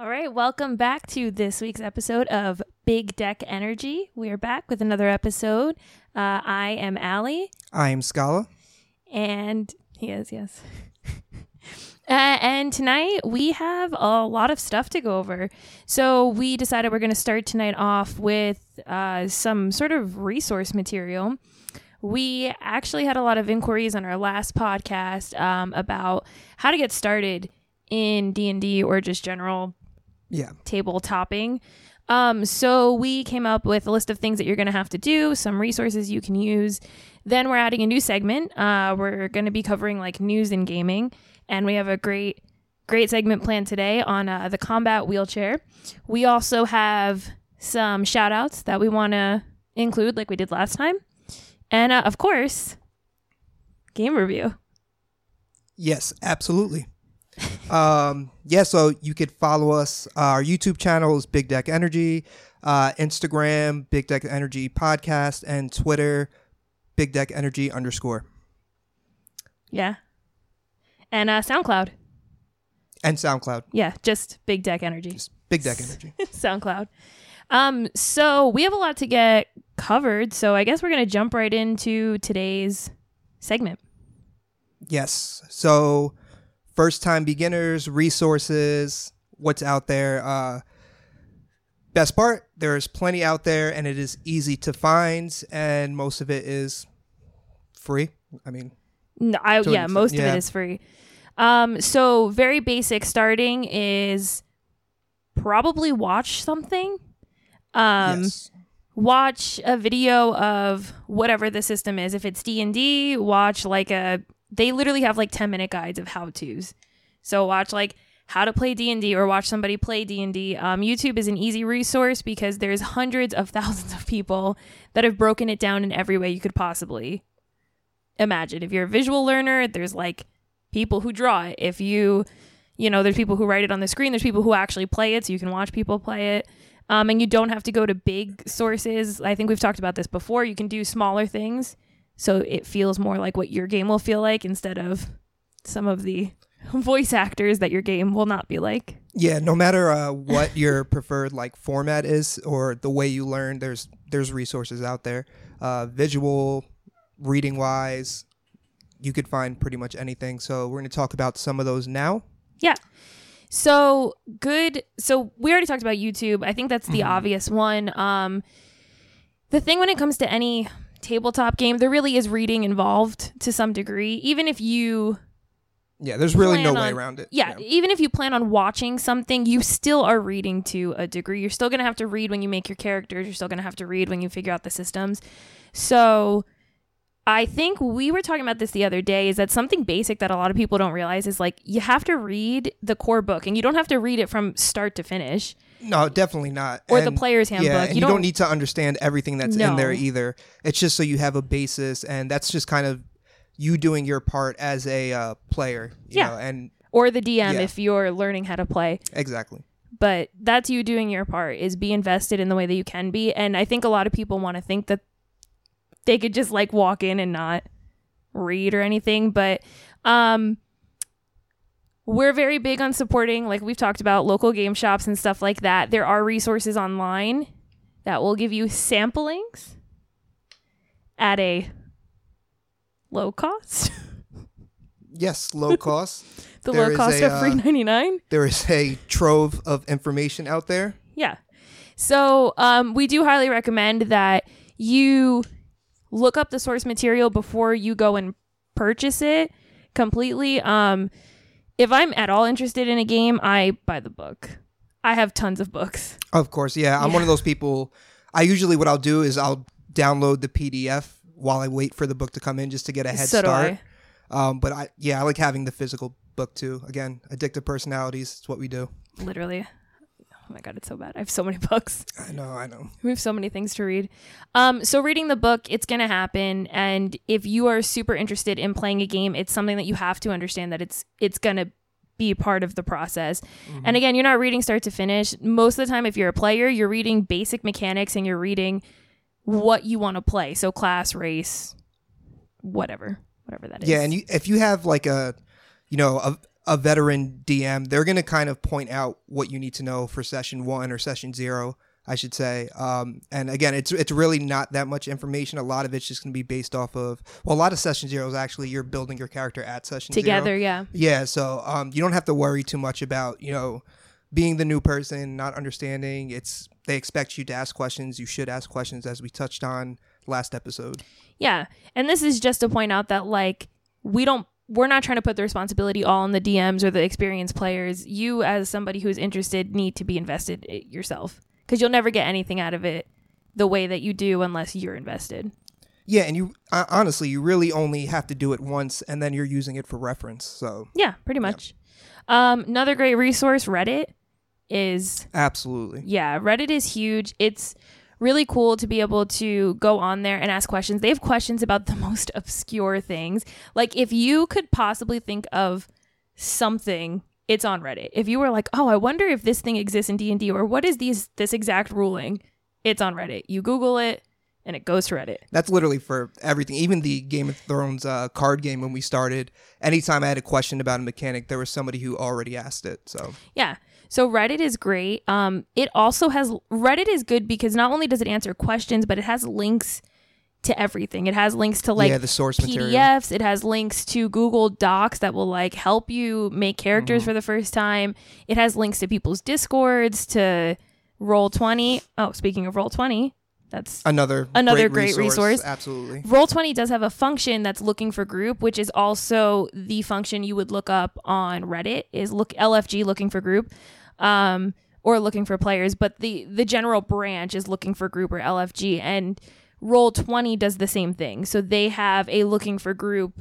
All right, welcome back to this week's episode of Big Deck Energy. We are back with another episode. Uh, I am Allie, I am Scala. and he is, yes. Uh, and tonight we have a lot of stuff to go over. So we decided we're going to start tonight off with uh, some sort of resource material. We actually had a lot of inquiries on our last podcast um, about how to get started in D and D or just general Yeah. table topping. Um, so we came up with a list of things that you're going to have to do, some resources you can use. Then we're adding a new segment. Uh, we're going to be covering like news and gaming, and we have a great, great segment planned today on uh, the combat wheelchair. We also have some shout outs that we want to include, like we did last time, and uh, of course, game review. Yes, absolutely. Um, yeah, so you could follow us. Uh, our YouTube channel is Big Deck Energy, uh, Instagram, Big Deck Energy Podcast, and Twitter, Big Deck Energy underscore. Yeah, and uh, SoundCloud. And SoundCloud. Yeah, just Big Deck Energy. Just Big Deck Energy. SoundCloud. Um, so we have a lot to get covered. So I guess we're gonna jump right into today's segment. Yes. So, first time beginners, resources, what's out there. Uh, best part, there's plenty out there and it is easy to find, and most of it is free. I mean, No, I yeah, most of it is free. Um, so very basic starting is probably watch something. Um, yes. watch a video of whatever the system is. If it's D and D, watch like a. They literally have like ten minute guides of how tos. So watch like how to play D and D or watch somebody play D and D. Um, YouTube is an easy resource because there's hundreds of thousands of people that have broken it down in every way you could possibly imagine. If you're a visual learner, there's like people who draw it. If you, you know, there's people who write it on the screen. There's people who actually play it, so you can watch people play it. Um, and you don't have to go to big sources. I think we've talked about this before. You can do smaller things, so it feels more like what your game will feel like instead of some of the voice actors that your game will not be like. Yeah, no matter uh, what your preferred like format is or the way you learn, there's there's resources out there. Uh, visual, reading wise, you could find pretty much anything. So we're going to talk about some of those now. Yeah. So good. So we already talked about YouTube. I think that's the obvious one. Um, the thing when it comes to any tabletop game, there really is reading involved to some degree. Even if you, Yeah, there's really no Plan way around it. yeah, even if you plan on watching something, you still are reading to a degree. You're still going to have to read when you make your characters. You're still going to have to read when you figure out the systems. So I think we were talking about this the other day is that something basic that a lot of people don't realize is like you have to read the core book and you don't have to read it from start to finish No, definitely not. or the player's handbook. Yeah, and you, don't, need to understand everything that's in there either. It's just so you have a basis, and that's just kind of you doing your part as a uh, player. you Yeah. know, and or the DM Yeah. if you're learning how to play. exactly. But that's you doing your part is be invested in the way that you can be. And I think a lot of people want to think that they could just like walk in and not read or anything. But um we're very big on supporting, like we've talked about, local game shops and stuff like that. There are resources online that will give you samplings at a low cost. Yes, low cost. the There low cost a, of free uh, ninety nine. there is a trove of information out there. Yeah. So um, we do highly recommend that you look up the source material before you go and purchase it completely. Um, if I'm at all interested in a game, I buy the book. I have tons of books. Of course, yeah. I'm one of those people. I usually what I'll do is I'll download the PDF while I wait for the book to come in just to get a head so start. I. Um, but I yeah, I like having the physical book too. Again, addictive personalities. It's what we do. Literally. Oh my god, it's so bad. I have so many books. I know, I know. We have so many things to read. Um, so reading the book, it's gonna happen, and if you are super interested in playing a game, it's something that you have to understand that it's it's gonna be part of the process. And again, you're not reading start to finish. Most of the time, if you're a player, you're reading basic mechanics and you're reading what you want to play. So class, race, whatever, whatever that is. Yeah, and you, if you have like a, you know, a, a veteran DM, they're going to kind of point out what you need to know for session one or session zero, I should say. Um, and again, it's it's really not that much information. A lot of it's just going to be based off of well, a lot of session zero is actually you're building your character at session Together, zero. yeah. Yeah, so um, you don't have to worry too much about you know being the new person, not understanding. It's they expect you to ask questions. You should ask questions, as we touched on last episode. Yeah. And this is just to point out that like we don't we're not trying to put the responsibility all on the DMs or the experienced players. You as somebody who's interested need to be invested yourself cuz you'll never get anything out of it the way that you do unless you're invested. Yeah, and you uh, honestly, you really only have to do it once, and then you're using it for reference. So Yeah, pretty much. Um another great resource Reddit is absolutely, Yeah, Reddit is huge. It's really cool to be able to go on there and ask questions. They have questions about the most obscure things. Like if you could possibly think of something, it's on Reddit. If you were like, "Oh, I wonder if this thing exists in D&D or what is these this exact ruling?" It's on Reddit. You Google it and it goes to Reddit. that's literally for everything. Even the Game of Thrones uh, card game when we started, anytime I had a question about a mechanic, there was somebody who already asked it. So Yeah. So Reddit is great. Um, it also has Reddit is good because not only does it answer questions, but it has links to everything. It has links to like yeah, the source material. PDFs. It has links to Google Docs that will like help you make characters Mm-hmm. for the first time. It has links to people's discords to Roll Twenty. Oh, speaking of Roll Twenty, that's Another Another great resource. Absolutely. Roll Twenty does have a function that's looking for group, which is also the function you would look up on Reddit. Is look LFG looking for group, um, or looking for players. But the the general branch is looking for group or LFG, and Roll Twenty does the same thing. So they have a looking for group,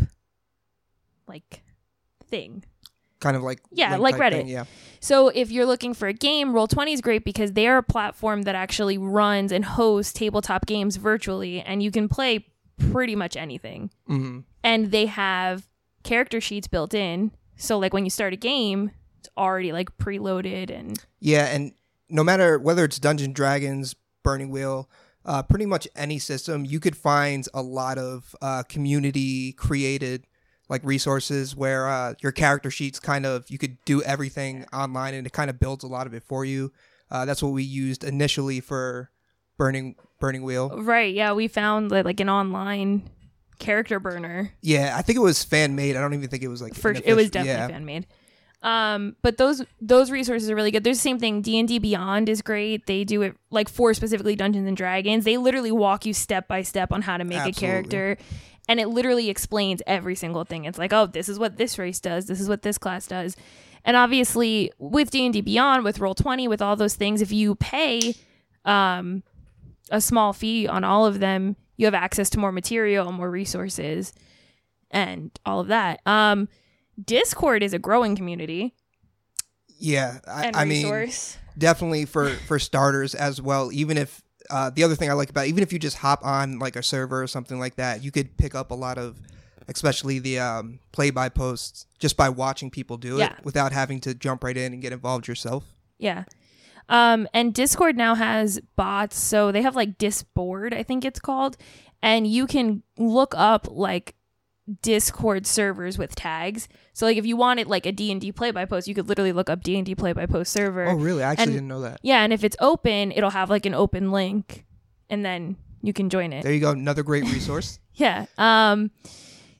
like thing. Kind of like Yeah, like Reddit. thing, Yeah. So if you're looking for a game, Roll20 is great because they are a platform that actually runs and hosts tabletop games virtually and you can play pretty much anything. hmm And they have character sheets built in. So like when you start a game, it's already like preloaded and Yeah, and no matter whether it's Dungeon Dragons, Burning Wheel, uh, pretty much any system, you could find a lot of uh, community created like resources where uh, your character sheets kind of you could do everything online and it kind of builds a lot of it for you. Uh, that's what we used initially for Burning Burning Wheel. right, yeah, we found like, like an online character burner. Yeah, I think it was fan made. I don't even think it was like for it was definitely yeah. fan made. Um, but those those resources are really good. There's the same thing. D and D Beyond is great. They do it like for specifically Dungeons and Dragons. They literally walk you step by step on how to make Absolutely. a character, and it literally explains every single thing. It's like, oh, this is what this race does. This is what this class does. And obviously, with D and D Beyond, with Roll Twenty, with all those things, if you pay um, a small fee on all of them, you have access to more material, more resources, and all of that. Um, Discord is a growing community Yeah, I, and I mean, resource. definitely for for starters as well even if uh, the other thing i like about it, even if you just hop on like a server or something like that you could pick up a lot of especially the um, play by posts just by watching people do Yeah. it without having to jump right in and get involved yourself yeah. Um, and Discord now has bots, so they have like Disboard, I think it's called, and you can look up like Discord servers with tags. So like if you wanted like a D&D play by post, you could literally look up D&D play by post server. oh really i actually and- didn't know that Yeah, and if it's open, it'll have like an open link and then you can join it. there you go another great resource Yeah. Um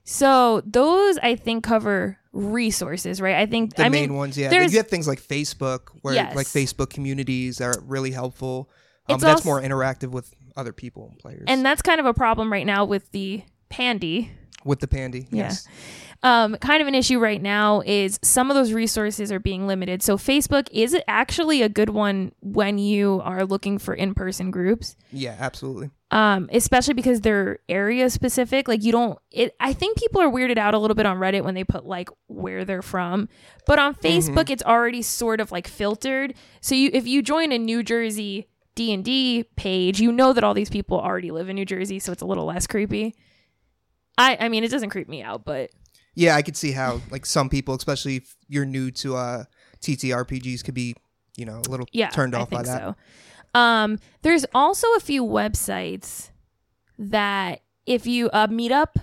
so those I think cover resources, right? I think the I main mean ones yeah there's- you have things like facebook where Yes. like facebook communities are really helpful um, It's that's also- more interactive with other people and players and that's kind of a problem right now with the pandy. With the pandy Yeah. yes Um kind of an issue right now is some of those resources are being limited. So Facebook is actually a good one when you are looking for in-person groups. yeah absolutely um especially because they're area specific like you don't it i think people are weirded out a little bit on reddit when they put like where they're from but on facebook it's already sort of like filtered so you if you join a new jersey d&d page you know that all these people already live in new jersey so it's a little less creepy i i mean it doesn't creep me out but Yeah, I could see how like some people, especially if you're new to uh TTRPGs, could be you know a little yeah turned off by that. so um there's also a few websites that if you uh meetup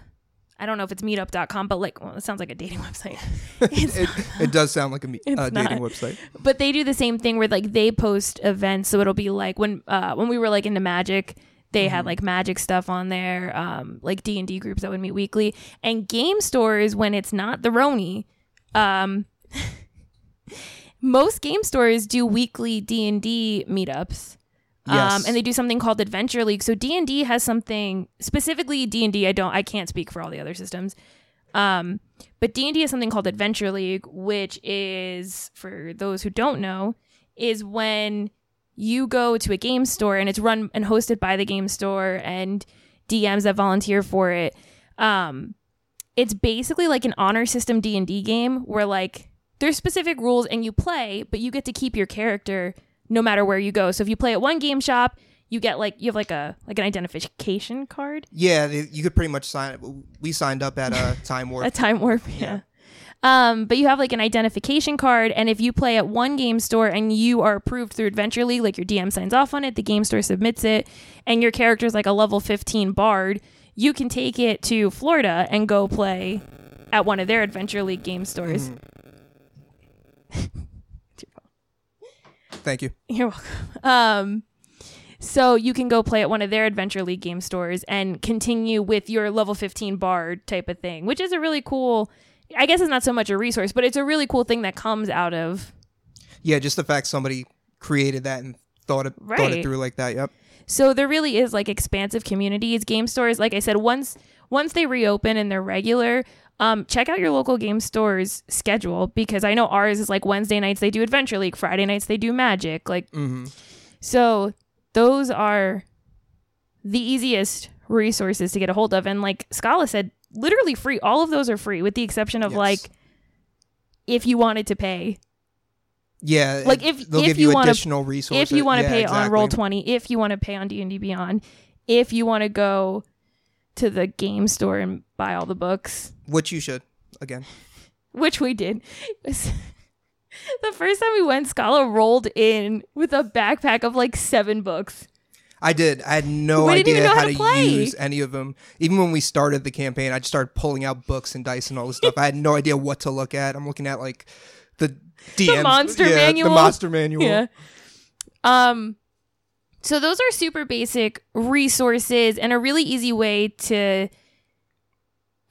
I don't know if it's meetup.com, but like, well, it sounds like a dating website. It, it does sound like a me- uh, dating not. website. but they do the same thing where like they post events so it'll be like when uh when we were like into magic they had like magic stuff on there um like d&d groups that would meet weekly. And game stores when it's not the roni um most game stores do weekly d&d meetups. Um, and they do something called adventure league. So d&d has something specifically d&d i don't i can't speak for all the other systems. Um, but D&D has something called Adventure League, which is for those who don't know, is when you go to a game store and it's run and hosted by the game store and DMs that volunteer for it. Um, it's basically like an honor system D&D game where like there's specific rules and you play, but you get to keep your character no matter where you go. So if you play at one game shop, you get like you have like a like an identification card. Yeah, you could pretty much sign. We signed up at a time warp. a time warp yeah um but you have like an identification card and if you play at one game store and you are approved through adventure league like your dm signs off on it the game store submits it and your character is like a level 15 bard you can take it to florida and go play at one of their adventure league game stores Thank you. You're welcome. Um, so you can go play at one of their Adventure League game stores and continue with your level 15 bard type of thing, which is a really cool. I guess it's not so much a resource, but it's a really cool thing that comes out of. Yeah, just the fact somebody created that and thought it thought it through like that. Yep. So there really is like expansive communities, game stores. Like I said, once once they reopen and they're regular, um, check out your local game store's schedule because I know ours is like Wednesday nights they do Adventure League, Friday nights they do Magic. Like hmm So those are the easiest resources to get a hold of. And like Scala said, literally free. All of those are free, with the exception of Yes. like if you wanted to pay. Yeah. Like, if- they'll if give you you, wanna- additional resources. If you want to Yeah, pay on Roll. Twenty, if you want to pay on D and D Beyond, if you want to go to the game store and buy all the books, which you should again. which we did. the first time we went, Scala rolled in with a backpack of like seven books. I did. I had no We idea how, how to play. use any of them. Even when we started the campaign, I just started pulling out books and dice and all this stuff. I had no idea what to look at. I'm looking at like the DM's, monster yeah, manual. The monster manual. Yeah. Um so those are super basic resources and a really easy way to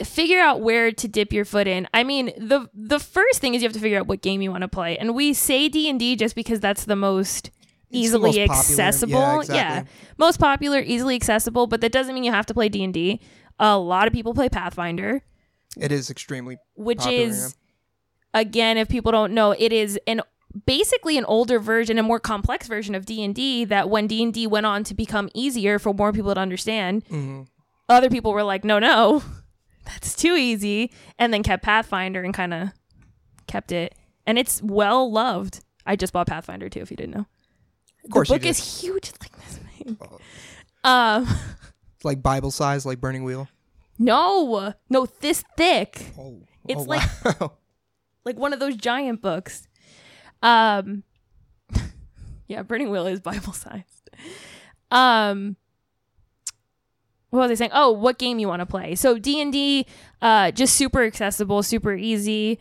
figure out where to dip your foot in. I mean, the the first thing is you have to figure out what game you want to play. And we say D&D just because that's the most the easily accessible. Yeah, exactly. Most popular, easily accessible, but that doesn't mean you have to play D&D. A lot of people play Pathfinder It is extremely which Popular, is again if people don't know it is an basically an older version a more complex version of d&d that when d&d went on to become easier for more people to understand mhm. other people were like no no that's too easy and then kept pathfinder and kind of kept it and it's well loved i just bought pathfinder too if you didn't know Of course the book is huge like this big Oh. um It's like Bible size, like Burning Wheel. no no this thick Oh, It's oh, like- wow. like one of those giant books. Um Yeah, Burning Wheel is Bible sized. Um what was I saying? Oh, what game you want to play. So D&D uh just super accessible, super easy.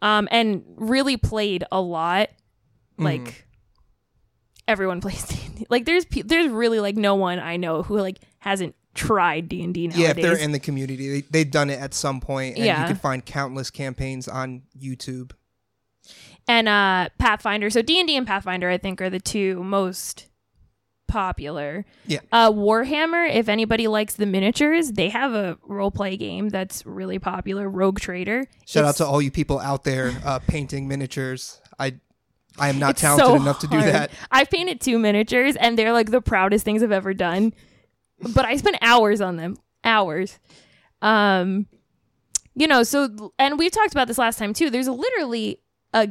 Um and really played a lot. Like Mhm. Everyone plays D&D. Like there's pe- there's really like no one I know who like hasn't tried D&D nowadays. yeah, if they're in the community, they, they've done it at some point, and Yeah. you can find countless campaigns on YouTube. and uh pathfinder so d&d and pathfinder i think are the two most popular Yeah. uh warhammer if anybody likes the miniatures they have a role play game that's really popular rogue trader Shout out to all you people out there uh, painting miniatures. I I am not it's talented so enough to do hard. that. i've painted two miniatures and they're like the proudest things i've ever done but i spent hours on them hours um you know so and we've talked about this last time too there's literally a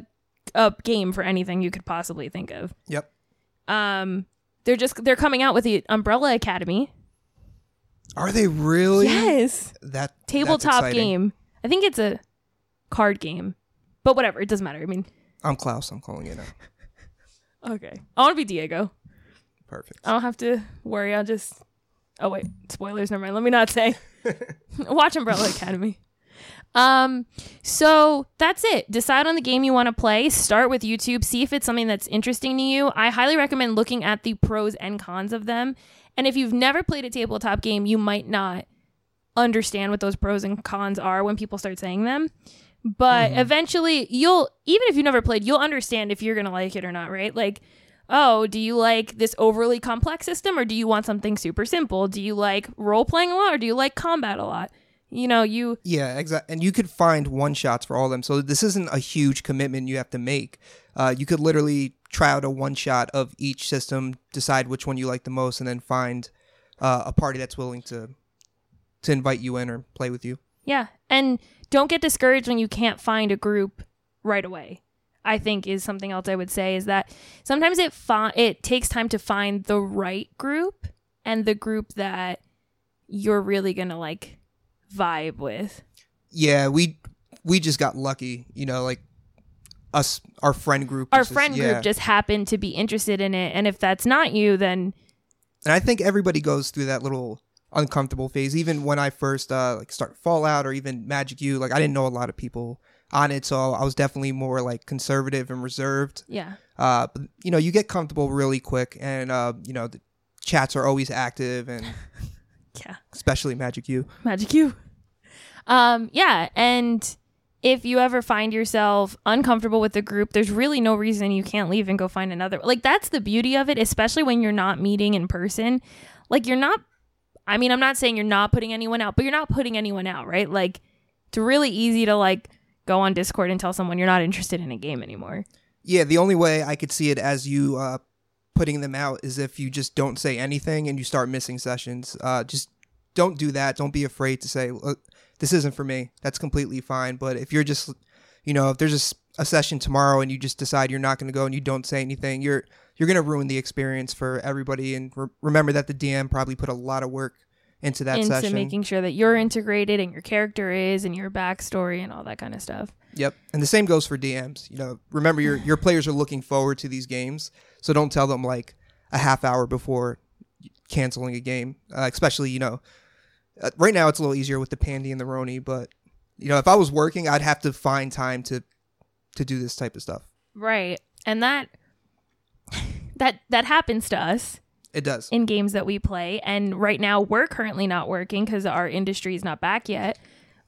a game for anything you could possibly think of Yep. Um, they're just they're coming out with the Umbrella Academy. Are they really? Yes, That tabletop game. I think it's a card game, but whatever. It doesn't matter. I mean, I'm Klaus. I'm calling it out. okay. I want to be Diego. Perfect. I don't have to worry. I'll just. Oh wait, spoilers. Never mind. Let me not say. Watch Umbrella Academy. Um, so that's it. Decide on the game you want to play. Start with YouTube. See if it's something that's interesting to you. I highly recommend looking at the pros and cons of them. And if you've never played a tabletop game, you might not understand what those pros and cons are when people start saying them. But eventually, you'll, even if you've never played, you'll understand if you're going to like it or not, right? Like, oh, do you like this overly complex system or do you want something super simple? Do you like role playing a lot or do you like combat a lot? You know, you Yeah, exactly. And you could find one shots for all of them. So this isn't a huge commitment you have to make. Uh, you could literally try out a one shot of each system, decide which one you like the most, and then find uh, a party that's willing to to invite you in or play with you. Yeah. And don't get discouraged when you can't find a group right away. I think is something else I would say is that sometimes it fi- it takes time to find the right group and the group that you're really going to like vibe with. Yeah, we we just got lucky, you know, like us our friend group. Our just- friend yeah. group just happened to be interested in it and if that's not you then and I think everybody goes through that little uncomfortable phase. Even when I first uh, like start Fallout or even Magic U, like I didn't know a lot of people on it, so I was definitely more like conservative and reserved. yeah. Uh, but you know, you get comfortable really quick, and uh, you know, the chats are always active, and Yeah. especially Magic U. Magic you. Um, yeah, and if you ever find yourself uncomfortable with the group, there's really no reason you can't leave and go find another. Like that's the beauty of it, especially when you're not meeting in person. Like you're not I mean, I'm not saying you're not putting anyone out, but you're not putting anyone out, right? Like it's really easy to like go on Discord and tell someone you're not interested in a game anymore. Yeah, the only way I could see it as you uh, putting them out is if you just don't say anything and you start missing sessions. Uh, just don't do that. Don't be afraid to say, Look, this isn't for me. That's completely fine. But if you're just, you know, if there's a session tomorrow and you just decide you're not going to go and you don't say anything, you're you're going to ruin the experience for everybody. And re- remember that the DM probably put a lot of work into that into session. making sure that you're integrated and your character is and your backstory and all that kind of stuff. Yep. And the same goes for DMs. You know, remember your your players are looking forward to these games, so don't tell them like a half hour before canceling a game. Uh, especially, you know, uh, right now it's a little easier with the Pandy and the Roni, but you know, if I was working, I'd have to find time to to do this type of stuff. Right. And that that that happens to us It does. in games that we play and right now we're currently not working cuz our industry is not back yet.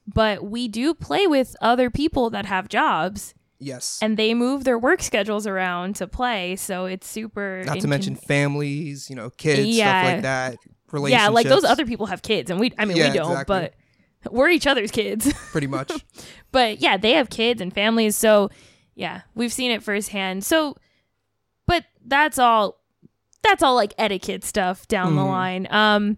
But we do play with other people that have jobs Yes. and they move their work schedules around to play, so it's super Not to mention families, you know, kids, Yeah. stuff like that. Relationships. Yeah, like those other people have kids and we I mean Yeah, we don't, exactly. but we're each other's kids. pretty much. but yeah, they have kids and families, so yeah, we've seen it firsthand. So, but that's all. That's all like etiquette stuff down the Mhm. line. Um,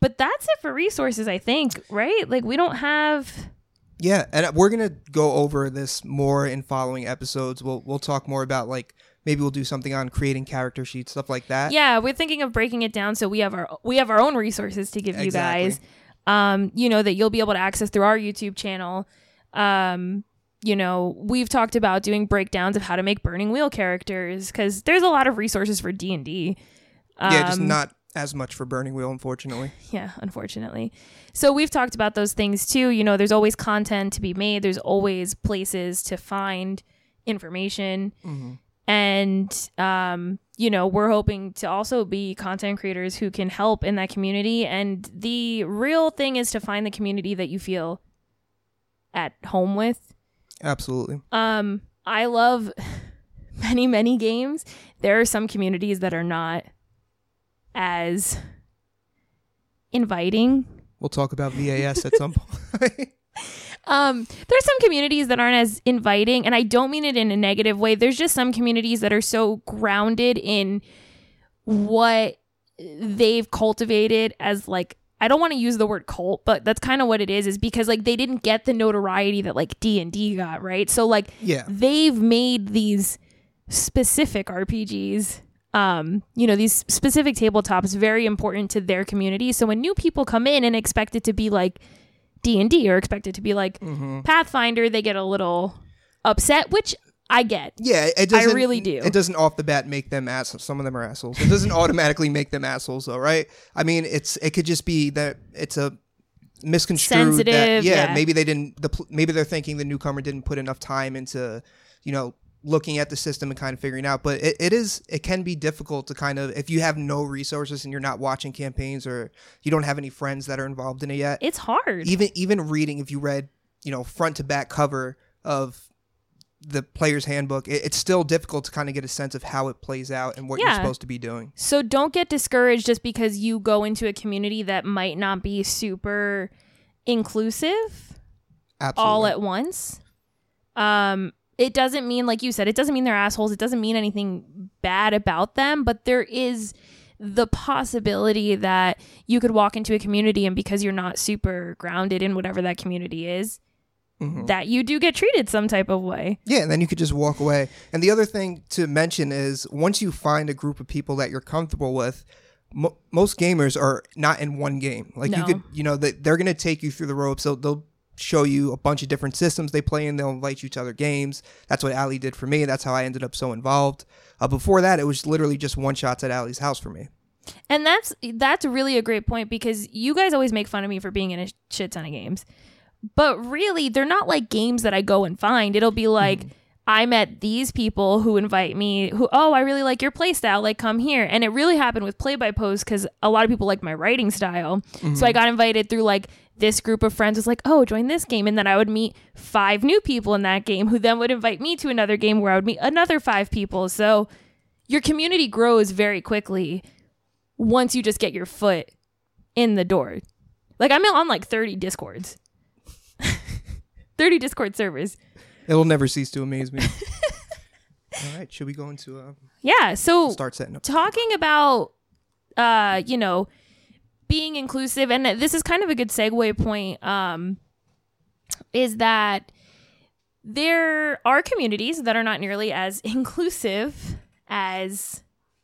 but that's it for resources, I think. Right? Like we don't have. Yeah, and we're gonna go over this more in following episodes. We'll we'll talk more about like maybe we'll do something on creating character sheets, stuff like that. Yeah, we're thinking of breaking it down so we have our we have our own resources to give you guys. Um, you know that you'll be able to access through our YouTube channel. Um, you know, we've talked about doing breakdowns of how to make burning wheel characters because there's a lot of resources for D and D. yeah, just Um, not as much for Burning Wheel, unfortunately. Yeah, unfortunately. So we've talked about those things too. You know, there's always content to be made, there's always places to find information. And, um, you know, we're hoping to also be content creators who can help in that community. And the real thing is to find the community that you feel at home with. Absolutely. Um, I love many, many games. There are some communities that are not as inviting. We'll talk about VAS at some point. Um, there's some communities that aren't as inviting, and I don't mean it in a negative way. There's just some communities that are so grounded in what they've cultivated as like I don't want to use the word cult, but that's kind of what it is is because like they didn't get the notoriety that like D&D got, right? So like yeah. they've made these specific RPGs um you know these specific tabletops very important to their community so when new people come in and expect it to be like D&D or expect it to be like Mm-hmm. Pathfinder they get a little upset which I get Yeah, it doesn't. really do. It doesn't off the bat make them assholes. Some of them are assholes. It doesn't automatically make them assholes, though, right? I mean, it's it could just be that it's a misconstrued that yeah, yeah. maybe they didn't the maybe they're thinking the newcomer didn't put enough time into you know looking at the system and kind of figuring out but it, it is it can be difficult to kind of if you have no resources and you're not watching campaigns or you don't have any friends that are involved in it yet It's hard. even even reading if you read you know front to back cover of the player's handbook it, it's still difficult to kind of get a sense of how it plays out and what you're supposed to be doing So don't get discouraged just because you go into a community that might not be super inclusive absolutely all at once. Um it doesn't mean like you said, it doesn't mean they're assholes. It doesn't mean anything bad about them, but there is the possibility that you could walk into a community and because you're not super grounded in whatever that community is, Mhm. that you do get treated some type of way. Yeah, and then you could just walk away. And the other thing to mention is once you find a group of people that you're comfortable with, mo- most gamers are not in one game. Like you could, you know, they, they're going to take you through the ropes. So they'll show you a bunch of different systems they play in. They'll invite you to other games. That's what Ali did for me. That's how I ended up so involved. Uh, before that, it was literally just one shots at Ali's house for me. And that's that's really a great point because you guys always make fun of me for being in a shit ton of games. But really, they're not like games that I go and find. It'll be like mm-hmm. I met these people who invite me who oh, I really like your play style, like come here. And it really happened with play by post cuz a lot of people like my writing style. So I mm-hmm. got invited through like this group of friends was like, "Oh, join this game." And then I would meet five new people in that game who then would invite me to another game where I would meet another five people. So your community grows very quickly once you just get your foot in the door. Like I'm on like 30 discords. 30 discord servers. It will never cease to amaze me. All right, should we go into uh, Yeah, so start setting up? talking about uh, you know, being inclusive and this is kind of a good segue point um is that there are communities that are not nearly as inclusive as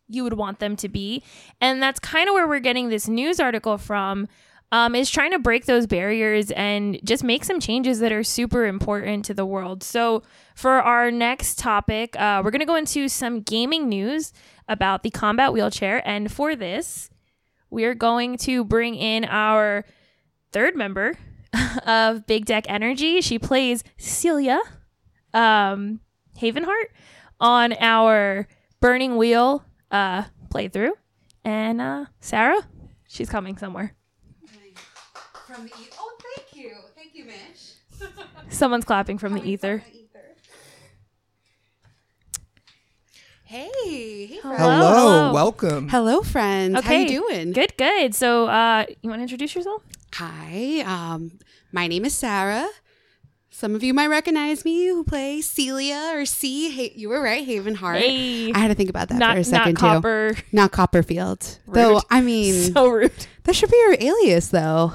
you would want them to be. And that's kind of where we're getting this news article from. Um, is trying to break those barriers and just make some changes that are super important to the world. So, for our next topic, uh, we're going to go into some gaming news about the combat wheelchair. And for this, we are going to bring in our third member of Big Deck Energy. She plays Celia um, Havenheart on our Burning Wheel uh, playthrough. And uh, Sarah, she's coming somewhere. From the e- oh, thank you, thank you, Mitch. Someone's clapping from the ether. from the ether. Hey, hey, Hello. Hello, hello. welcome. Hello, friends. How you doing? Good, good. So, uh, you want to introduce yourself? Hi, um, my name is Sarah. Some of you might recognize me who play Celia or C. Ha- you were right, Havenheart. Hey, I had to think about that not for a second not copper. too. Not Copperfield. Though I mean, so rude. that should be your alias, though.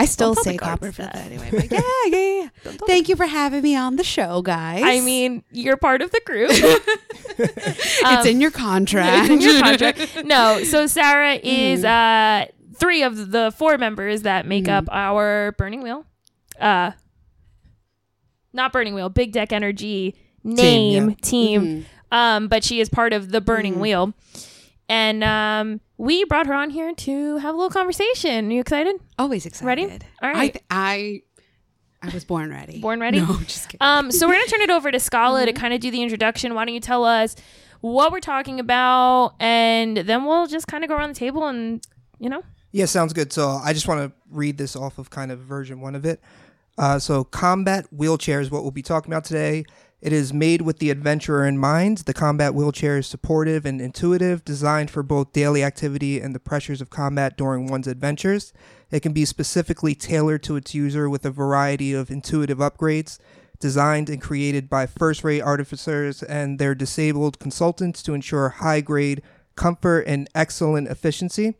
I still say Copperfield that. anyway. But yeah, yeah, yeah. Thank you for having me on the show, guys. I mean, you're part of the group. it's in your contract. In your contract. No, so Sarah is uh three of the four members that make up our Burning Wheel. Uh not Burning Wheel, Big Deck Energy name yeah. team. Um, but she is part of the Burning Wheel. And um we brought her on here to have a little conversation. Are you excited? Always excited. Ready? All right. I, th- I I was born ready. Born ready? No, just kidding. Um, so we're gonna turn it over to Scala to kind of do the introduction. Why don't you tell us what we're talking about, and then we'll just kind of go around the table and you know. Yeah, sounds good. So I just want to read this off of kind of version one of it. Uh, so, combat wheelchair is what we'll be talking about today. It is made with the adventurer in mind. The combat wheelchair is supportive and intuitive, designed for both daily activity and the pressures of combat during one's adventures. It can be specifically tailored to its user with a variety of intuitive upgrades, designed and created by first rate artificers and their disabled consultants to ensure high grade comfort and excellent efficiency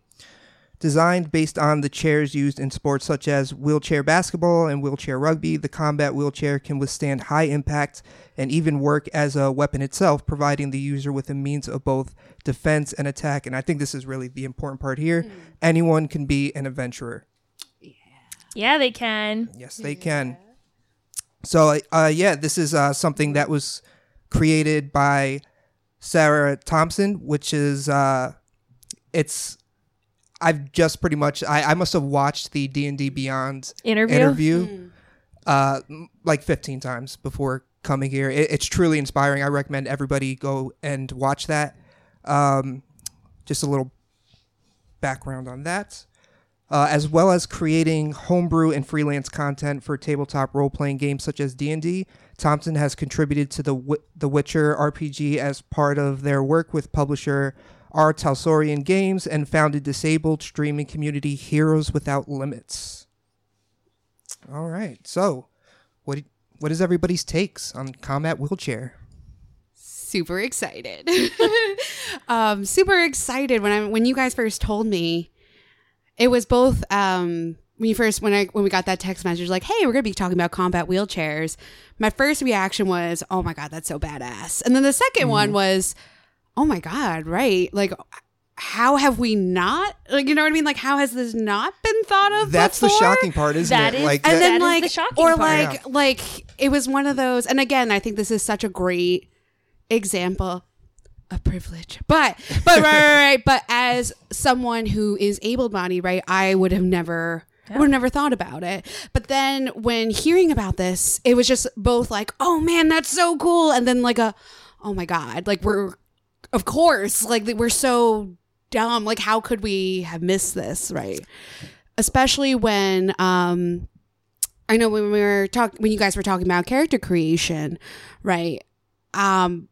designed based on the chairs used in sports such as wheelchair basketball and wheelchair rugby. The combat wheelchair can withstand high impact and even work as a weapon itself, providing the user with a means of both defense and attack. And I think this is really the important part here. Anyone can be an adventurer. Yeah, they can. Yes, they can. So, uh, yeah, this is uh, something that was created by Sarah Thompson, which is uh, it's. I've just pretty much I, I must have watched the D and D Beyond Interview? interview uh, like 15 times before coming here. It, it's truly inspiring. I recommend everybody go and watch that. Um, just a little background on that. Uh, as well as creating homebrew and freelance content for tabletop role-playing games such as D&D, Thompson has contributed to the Wi- the Witcher RPG as part of their work with publisher R. Talsorian Games and founded disabled streaming community Heroes Without Limits. All right, so what what is everybody's takes on combat wheelchair? super excited. um, super excited when I when you guys first told me. It was both um, when you first when I when we got that text message like, "Hey, we're gonna be talking about combat wheelchairs." My first reaction was, "Oh my god, that's so badass," and then the 2nd one was, "Oh my god, right? Like." How have we not like you know what I mean? Like how has this not been thought of? That's the shocking part, isn't That it? is- like and and that- then That is like the shocking or part. like Yeah. like it was one of those and again i think this is such a great example of privilege but but right, right right but as someone who is able-bodied right i would have never I would have never thought about it. But then when hearing about this, it was just both like, oh man, that's so cool. And then like a, oh my God, like we're, of course, like we're so dumb. Like, how could we have missed this? Right. Especially when, um, I know when we were talking, when you guys were talking about character creation, right? Um,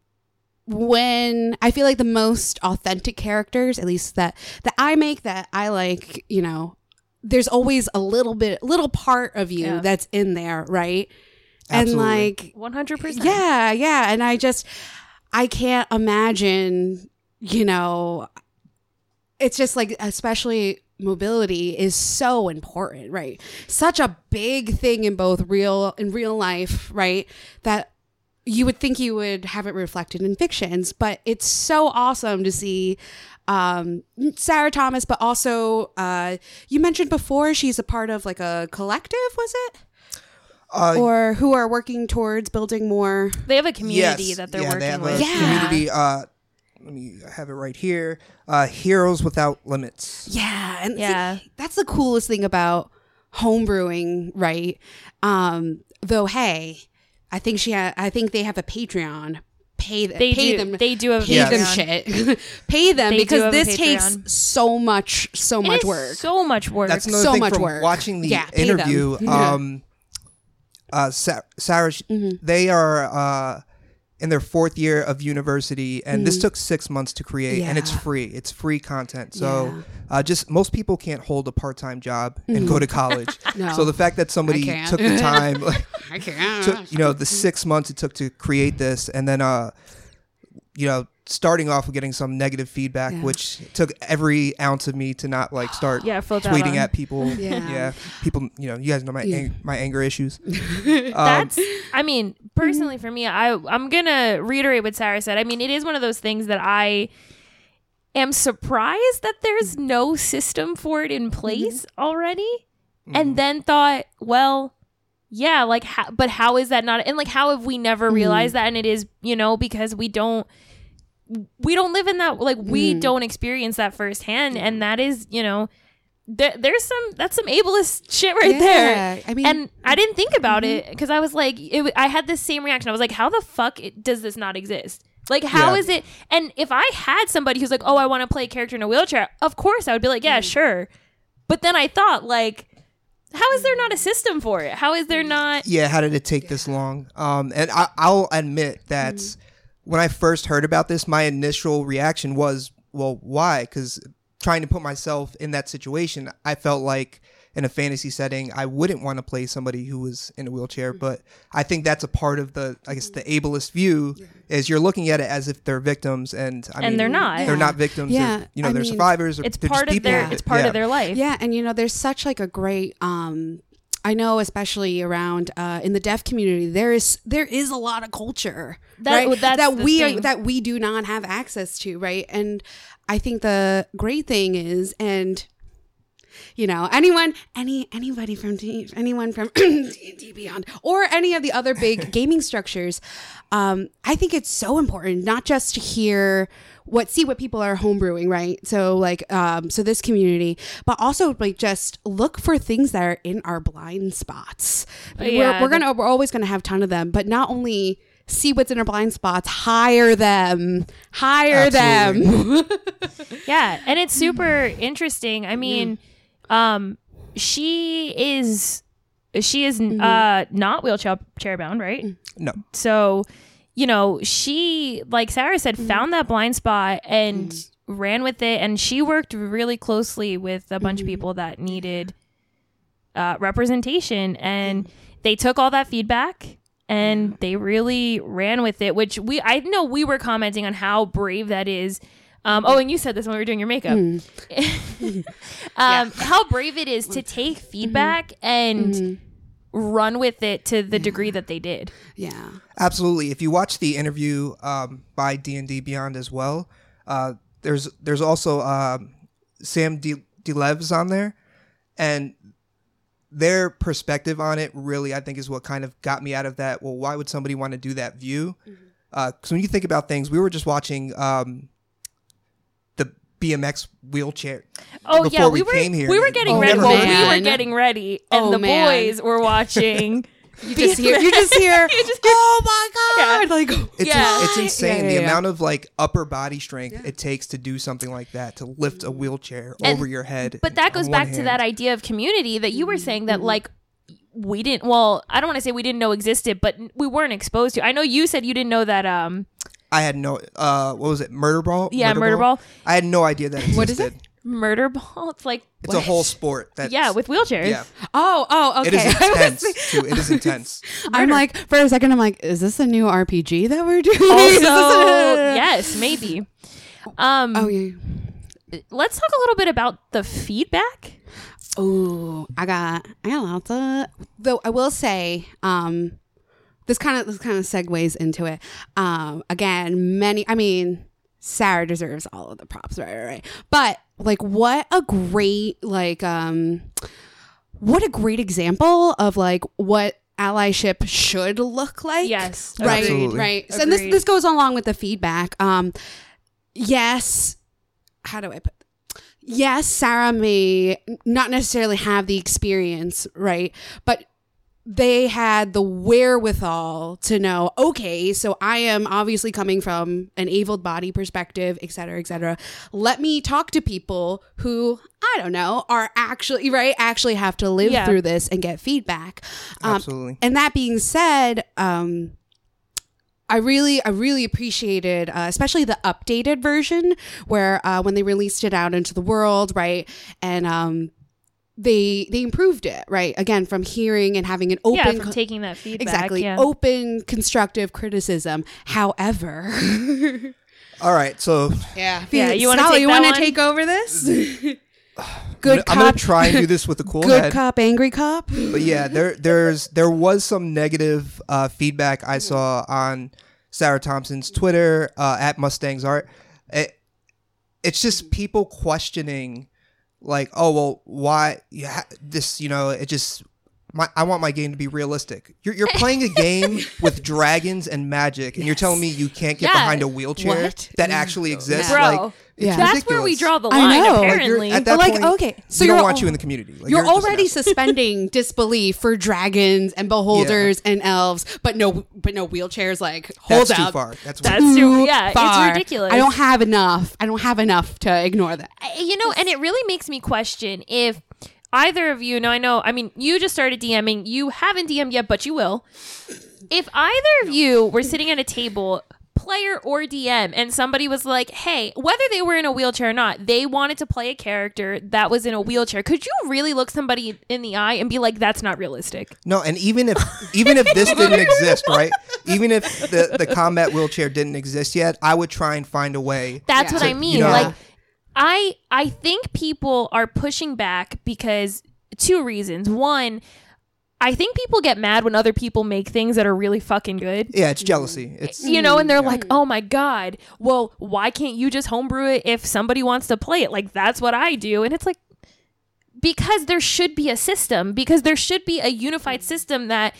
when I feel like the most authentic characters, at least that that I make, that I like, you know, there's always a little bit, little part of you Yeah. that's in there, right? Absolutely. And like, One hundred percent. yeah, yeah, and I just, I can't imagine, you know, it's just like, especially mobility is so important, right? Such a big thing in both real in real life, right? That you would think you would have it reflected in fictions, but it's so awesome to see um, Sarah Thomas, but also uh, you mentioned before she's a part of like a collective, was it? Uh, or who are working towards building more. They have a community yes, that they're yeah, working they have with. a Yeah. community. Uh, let me have it right here. Uh, Heroes Without Limits. Yeah, and see, Yeah. that's the coolest thing about homebrewing, right? Um, though, hey, I think she, ha- I think they have a Patreon. Pay them, They pay do. them, They do have a pay Yes. them shit, pay them They because this takes so much, so It much is work. So much work. That's another So thing much from work. watching the Yeah, pay them. interview. Yeah. Um, uh, Sa- Sarah, Mm-hmm. they are uh, in their fourth year of university, and this took six months to create, and it's Mm-hmm. Free. It's free content. So, Yeah. uh, just most people can't hold a part time job and go to college. Mm-hmm. No. So the fact that somebody took the time, like, I can't. took, you know, the six months it took to create this, and then, uh, you know, starting off with getting some negative feedback, Yeah. which took every ounce of me to not like start Yeah, flip that tweeting at people. Yeah. Yeah. people, you know, you guys know my Yeah. ang- my anger issues. Um, That's I mean, personally mm-hmm. for me, I I'm gonna reiterate what Sarah said. I mean, it is one of those things that I am surprised that there's mm-hmm. no system for it in mm-hmm. place already. And then thought, well, yeah, like how, but how is that not and like how have we never realized that and it is, you know, because we don't we don't live in that like we mm. don't experience that firsthand and that is, you know, there, there's some that's some ableist shit right there I mean, and I didn't think about mm-hmm. it because I was like, it, I had this same reaction. I was like, how the fuck it, does this not exist? Like, how Yeah. is it? And if I had somebody who's like, oh, I want to play a character in a wheelchair, of course I would be like, yeah, mm. sure. But then I thought, like, how is there not a mm. system for it? How is there not? yeah, how did it take this long? Um, and I, I'll admit that Mm-hmm. When I first heard about this, my initial reaction was, well, why? Because trying to put myself in that situation, I felt like in a fantasy setting, I wouldn't want to play somebody who was in a wheelchair. Mm-hmm. But I think that's a part of the, I guess, the ableist view is you're looking at it as if they're victims, and I And mean, they're not. They're Yeah. not victims. Yeah, They're, you know, I they're mean, survivors. Or It's they're just part of people. their. It's part Yeah. of their life. Yeah, and you know, there's such like a great um I know especially around uh in the deaf community there is there is a lot of culture That- right? that we are, that we do not have access to, right? And I think the great thing is and you know anyone any anybody from D, anyone from D&D Beyond or any of the other big gaming structures um, I think it's so important not just to hear what see what people are homebrewing right? So like um, so this community but also like just look for things that are in our blind spots. Yeah, we're, we're gonna we're always gonna have ton of them but not only see what's in our blind spots hire them hire them. Yeah, and it's super interesting. I mean, um, she is she is uh not wheelchair chair bound, right? No. So, you know, she like Sarah said, found that blind spot and ran with it, and she worked really closely with a bunch of people that needed uh, representation, and they took all that feedback. And they really ran with it, which we I know we were commenting on how brave that is. Um, oh, and you said this when we were doing your makeup. um, How brave it is to take feedback and run with it to the degree that they did. yeah Absolutely. If you watch the interview um, by D and D Beyond as well, uh, there's there's also um Sam De- DeLeves on there, and their perspective on it really I think is what kind of got me out of that. Well, why would somebody want to do that view? Because when you think about things, we were just watching um, the BMX wheelchair. Oh before yeah, we we, were came here. we were getting Oh, ready. never Well, mind. we were getting ready, and Oh, the man. boys were watching. you just hear you just hear oh my god like It's Yeah. it's insane Yeah, yeah, the yeah. amount of like upper body strength it takes to do something like that to lift a wheelchair And- over your head. But that goes one back to that idea of community that you were saying that like we didn't. Well, I don't want to say we didn't know existed, but we weren't exposed to. I know you said you didn't know that. Um, I had no uh what was it murder ball? Yeah, Murder Ball. I had no idea that existed. What is it? murder ball. It's like It's a whole sport. That's, yeah, with wheelchairs. yeah. oh oh okay It is intense too. It is intense. I'm like for a second I'm like is this a new RPG that we're doing Also, yes, maybe. Um, oh yeah let's talk a little bit about the feedback. Oh, I got I got lots of though I will say, um this kind of this kind of segues into it. Um again, many I mean, Sarah deserves all of the props, right, right, right. But like what a great like um what a great example of like what allyship should look like. Yes, Right, Absolutely. right. So and this this goes along with the feedback. Um yes, how do I put yes, Sarah may not necessarily have the experience, right? But they had the wherewithal to know, okay, so I am obviously coming from an able body perspective, et cetera, et cetera. Let me talk to people who, I don't know, are actually, right, actually have to live Yeah. through this and get feedback. Um, Absolutely. and that being said, um, I really, I really appreciated, uh, especially the updated version where uh, when they released it out into the world, right, and um, they they improved it, right, again from hearing and having an open, yeah, from taking that feedback. exactly Yeah. open constructive criticism. However, All right, so yeah, Yeah, you wanna take you wanna take over this? I'm Good gonna, I'm gonna try and do this with a cool good head. cop, angry cop. But yeah, there there's there was some negative uh, feedback I saw on Sarah Thompson's Twitter uh, at Mustangs Art. It, it's just people questioning, like, oh well, why you yeah this you know it just. My, I want my game to be realistic. You're, you're playing a game with dragons and magic, and you're telling me you can't get Yeah. behind a wheelchair What? that actually exists. Bro, like, it's Yeah. That's where we draw the I line. know. Like, Like, apparently, at that Like, point, okay, so we don't you're want al- you in the community. Like, You're just an already suspending disbelief for dragons and beholders and elves, but no, but no wheelchairs. Like hold That's too far. That's, That's way- too- yeah, far. it's ridiculous. I don't have enough. I don't have enough to ignore that. I- you know, and it really makes me question if either of you. No, I know. I mean, you just started DMing. You haven't DM'd yet, but you will. If either of you were sitting at a table. Player or DM, and somebody was like, "Hey, whether they were in a wheelchair or not, they wanted to play a character that was in a wheelchair. Could you really look somebody in the eye and be like, that's not realistic?" No, and even if even if this didn't exist, right? Even if the the combat wheelchair didn't exist yet, I would try and find a way. That's Yeah. what I mean. you know- Like I I think people are pushing back because two reasons. One, I think people get mad when other people make things that are really fucking good. Yeah, it's jealousy. It's You know, and they're mm-hmm. like, "Oh my god, well, why can't you just homebrew it if somebody wants to play it? Like that's what I do." And it's like because there should be a system because there should be a unified system that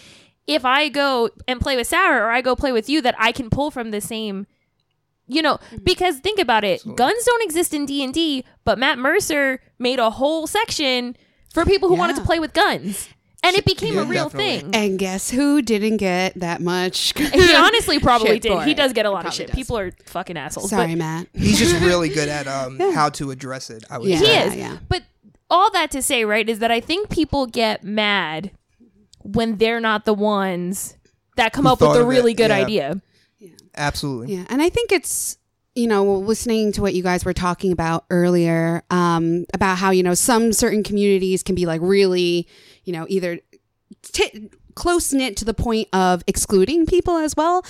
if I go and play with Sarah or I go play with you that I can pull from the same you know Mm-hmm. because think about it guns don't exist in D&D but Matt Mercer made a whole section for people who wanted to play with guns and it became Yeah, a real definitely. thing And guess who didn't get that much? he honestly probably did for he does get a lot of shit does. people are fucking assholes Sorry, but Matt. He's just really good at um, how to address it. I would Yeah. he say. is yeah. but all that to say right is that I think people get mad when they're not the ones that come Who up with thought the it, really good yeah. idea Absolutely. Yeah, and I think it's you know listening to what you guys were talking about earlier um, about how you know some certain communities can be like really you know either t- close knit to the point of excluding people as well.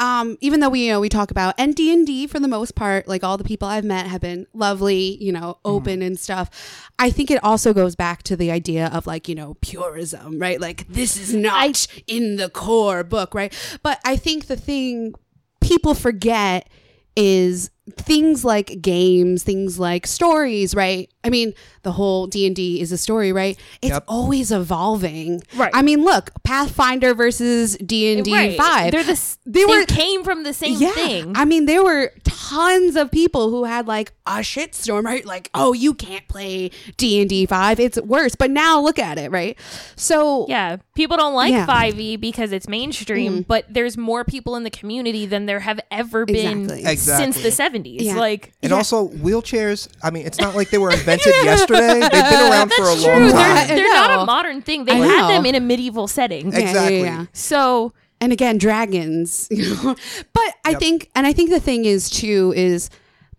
Um, even though we you know we talk about and D and D for the most part, like all the people I've met have been lovely, you know, open and stuff. I think it also goes back to the idea of like you know purism, right? Like this is not in the core book, right? But I think the thing people forget is things like games things like stories right? I mean the whole d&d is a story right it's Yep. always evolving Right. i mean look pathfinder versus d&d Right. 5 They're the s- They they, were- came from the same yeah thing. i mean there were tons of people who had like a shitstorm right like oh you can't play d&d 5 it's worse but now look at it right so yeah, people don't like Yeah. Mm-hmm. 5e because it's mainstream, but there's more people in the community than there have ever been Exactly. Exactly. since the 70s. Yeah. Like And Yeah. also wheelchairs. I mean, it's not like they were invented yesterday. They've been around for a that's long true. time. They're, they're not a modern thing. They I had know. them in a medieval setting. Yeah, yeah, Exactly. yeah. So and again dragons you know but i Yep. think and i think the thing is too is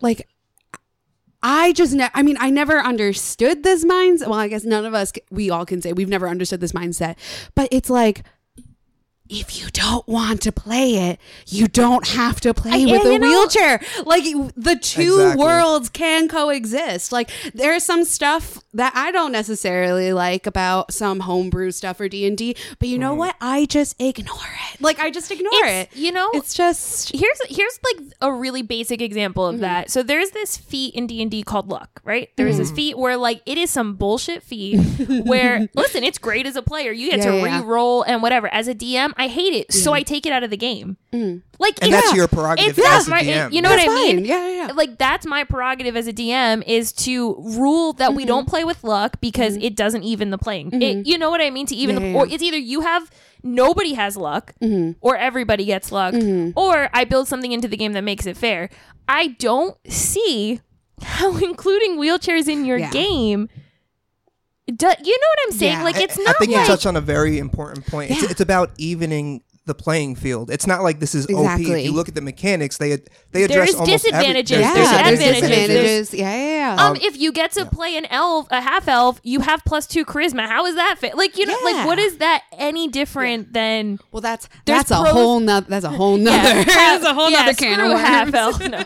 like i just ne- i mean i never understood this mindset well i guess none of us we all can say we've never understood this mindset but it's like if you don't want to play it, you don't have to play I- with a you know- wheelchair. Like the two Exactly. worlds can coexist. Like there's some stuff that I don't necessarily like about some homebrew stuff or D and D, but you know what? I just ignore it. Like I just ignore it's, it. you know, It's just here's here's like a really basic example Mm-hmm. of that. So there's this feat in D and D called luck, right? There's this Mm-hmm. feat where like it is some bullshit feat where listen, it's great as a player, you get Yeah, to yeah, yeah. re-roll and whatever. As a DM, I hate it, so mm. I take it out of the game. Mm. Like And it- that's your prerogative it's as a my- DM. you know That's what I mean? fine. Yeah, yeah, yeah. Like that's my prerogative as a DM is to rule that Mm-hmm. we don't mm-hmm. play with luck because mm-hmm. it doesn't even the playing. It, mm-hmm. you know what I mean? To even Yeah, yeah, or it's either you have nobody has luck Mm-hmm. or everybody gets luck or I build something into the game that makes it fair. I don't see how including wheelchairs in your Yeah. game do, you know what I'm saying? Yeah. Like it's not. I think like you touched on a very important point. It's, Yeah. it's about evening the playing field. It's not like this is OP. Exactly. If you look at the mechanics, they they address There's almost every- disadvantages. yeah, There's there's advantages. disadvantages. Yeah, yeah, yeah. Um, if you get to play an elf, a half elf, you have plus two charisma. How is that fit? Like you know, Yeah. like what is that any different than? well, that's there's that's a whole nother. That's a whole nother. that's a whole yeah, nother can of screw worms. half elf. No.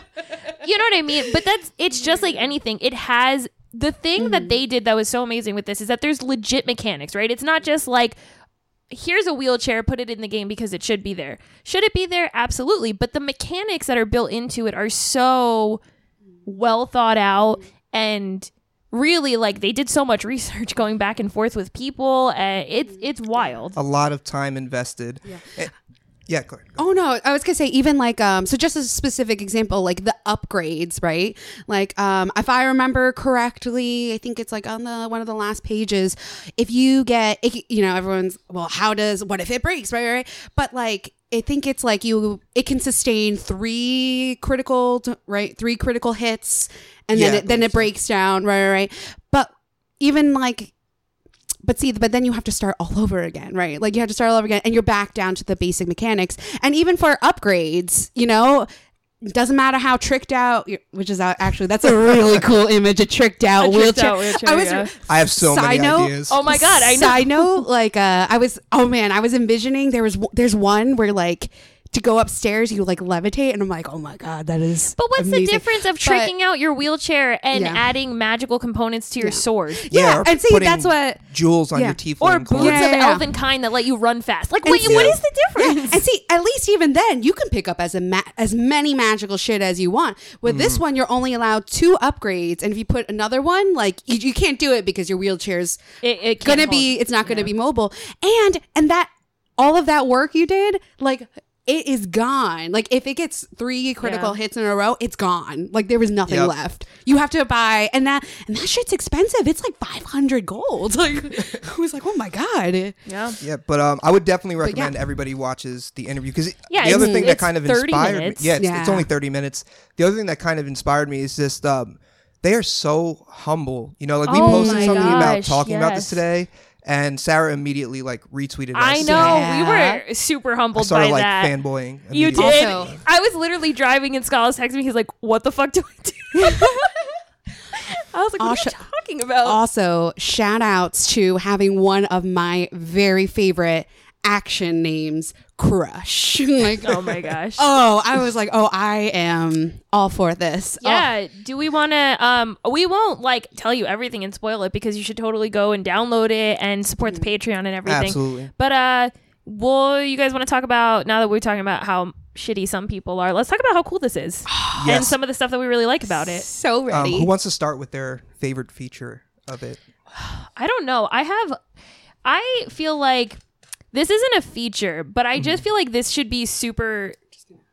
You know what I mean? But that's it's just like anything. It has the thing Mm-hmm. that they did that was so amazing with this is that there's legit mechanics, right? It's not just like here's a wheelchair, put it in the game because it should be there. Should it be there? Absolutely. But the mechanics that are built into it are so well thought out and really like they did so much research going back and forth with people and it's it's wild. a lot of time invested. Yeah, yeah Claire. Oh no, I was gonna say even like um so just a specific example like the upgrades, right? Like um if I remember correctly, I think it's like on the one of the last pages, if you get it, you know, everyone's well, how does what if it breaks, right? Right. right? But like I think it's like you it can sustain three critical right, three critical hits and Yeah, then it then it breaks down, right, right, right. But even like but see, but then you have to start all over again, right? Like you have to start all over again, and you're back down to the basic mechanics. And even for upgrades, you know, doesn't matter how tricked out, which is uh, actually that's a really cool image, a tricked out, A tricked wheelchair. out wheelchair, I was yeah. I have so Side many note- ideas. Oh my god, I know. Side note, like uh, I was, oh man, I was envisioning there was there's one where like to go upstairs, you like levitate, and I'm like, oh my god, that is. But what's the difference of But- tricking out your wheelchair and Yeah. adding magical components to your Yeah. sword? Yeah, or and see, that's what. jewels on Yeah. your tiefling Or boots clothes. Yeah, of yeah, yeah. elven kind that let you run fast. Like, And what, see- what Yeah. is the difference? And see, at least even then, you can pick up as a ma- as many magical shit as you want. With this Mm-hmm. one, you're only allowed two upgrades, and if you put another one, like you, you can't do it because your wheelchair's It, it gonna hold- be, it's not gonna be mobile, and and that all of that work you did, like. It is gone. Like if it gets three critical Yeah. hits in a row, it's gone. Like there was nothing Yep. left. You have to buy, and that and that shit's expensive. It's like five hundred gold. Like I was like, oh my god. Yeah. Yeah, but um, I would definitely yeah. recommend everybody watches the interview because Yeah, the other thing that kind of inspired minutes. me, yeah, it's, Yeah. it's only thirty minutes. The other thing that kind of inspired me is just um, they are so humble. You know, like we Oh posted my something about gosh, talking about this today, and Sarah immediately like retweeted. I us. know. Yeah. We were super I humbled started by like that. fanboying. You immediately. did. Also- I was literally driving and Scott was texting me. He's like, "What the fuck do I do?" I was like, "What Also- are you talking about?" Also, shout outs to having one of my very favorite action names, Crush. like, oh my gosh. oh, I was like, oh, I am all for this. Oh, Yeah. Do we want to? Um, we won't like tell you everything and spoil it because you should totally go and download it and support the Patreon and everything. Absolutely. But uh, well, you guys want to talk about now that we're talking about how shitty some people are? Let's talk about how cool this is and some of the stuff that we really like about it. so Um, ready. who wants to start with their favorite feature of it? I don't know. I have. I feel like this isn't a feature, but I just mm-hmm. feel like this should be super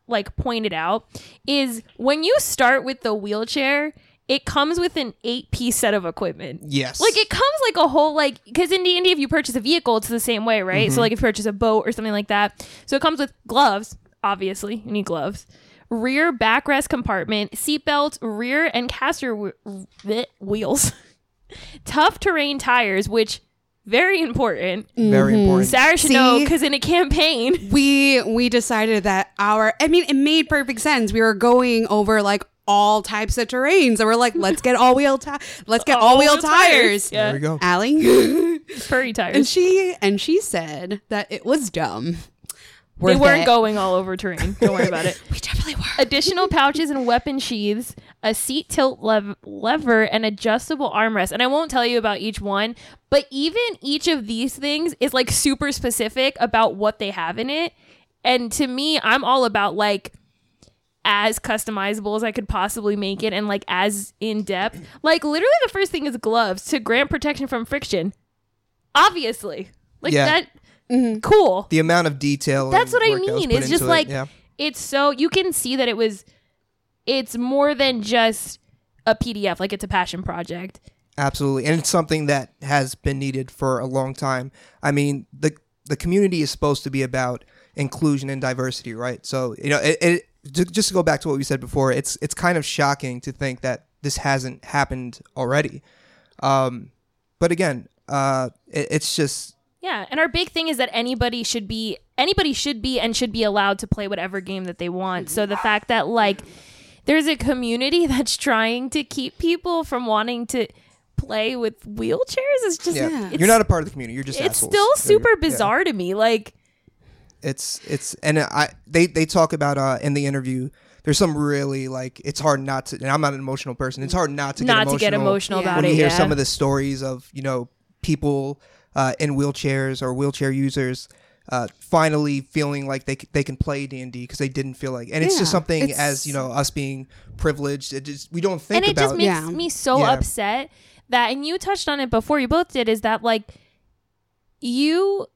like pointed out is when you start with the wheelchair, it comes with an eight piece set of equipment. Yes. Like it comes like a whole like because in D and D if you purchase a vehicle it's the same way right so mm-hmm. like if you purchase a boat or something like that so it comes with gloves obviously you need gloves rear backrest compartment seatbelt rear and caster whe- bleh, wheels tough terrain tires which very important Very mm-hmm. important. Sarah should See? know because in a campaign we we decided that our I mean, it made perfect sense. We were going over like all types of terrains, and we're like, let's get all wheel ti- let's get all wheel tires. yeah There we go. Allie, furry tires. and she and she said that it was dumb. they weren't it. going all over terrain don't worry about it We definitely were. additional pouches and weapon sheaths, a seat tilt lev- lever, and adjustable armrest. And I won't tell you about each one, but even each of these things is like super specific about what they have in it. And to me, I'm all about like as customizable as I could possibly make it and like as in depth. Like literally the first thing is gloves to grant protection from friction. Obviously. Like Yeah. that mm-hmm. cool. the amount of detail. That's what I work that mean. It's just into it, like yeah. it's so you can see that it was it's more than just a PDF, like it's a passion project. Absolutely, and it's something that has been needed for a long time. I mean, the the community is supposed to be about inclusion and diversity, right? So you know, it, it just to go back to what we said before, it's it's kind of shocking to think that this hasn't happened already. Um, but again, uh, it, it's just Yeah, and our big thing is that anybody should be anybody should be and should be allowed to play whatever game that they want. So the fact that like there's a community that's trying to keep people from wanting to play with wheelchairs It's just yeah, it's, you're not a part of the community. You're just it's assholes. still super you're- yeah. bizarre to me. Like it's it's and I they they talk about uh in the interview there's some really like it's hard not to and I'm not an emotional person it's hard not to not get emotional to get emotional Yeah. about when it. you hear some of the stories of you know people uh, in wheelchairs or wheelchair users uh, finally feeling like they c- they can play D and D because they didn't feel like and it's Yeah, just something it's- as you know us being privileged it just we don't think and it about just makes Yeah. me so Yeah. upset that and you touched on it before you both did is that like you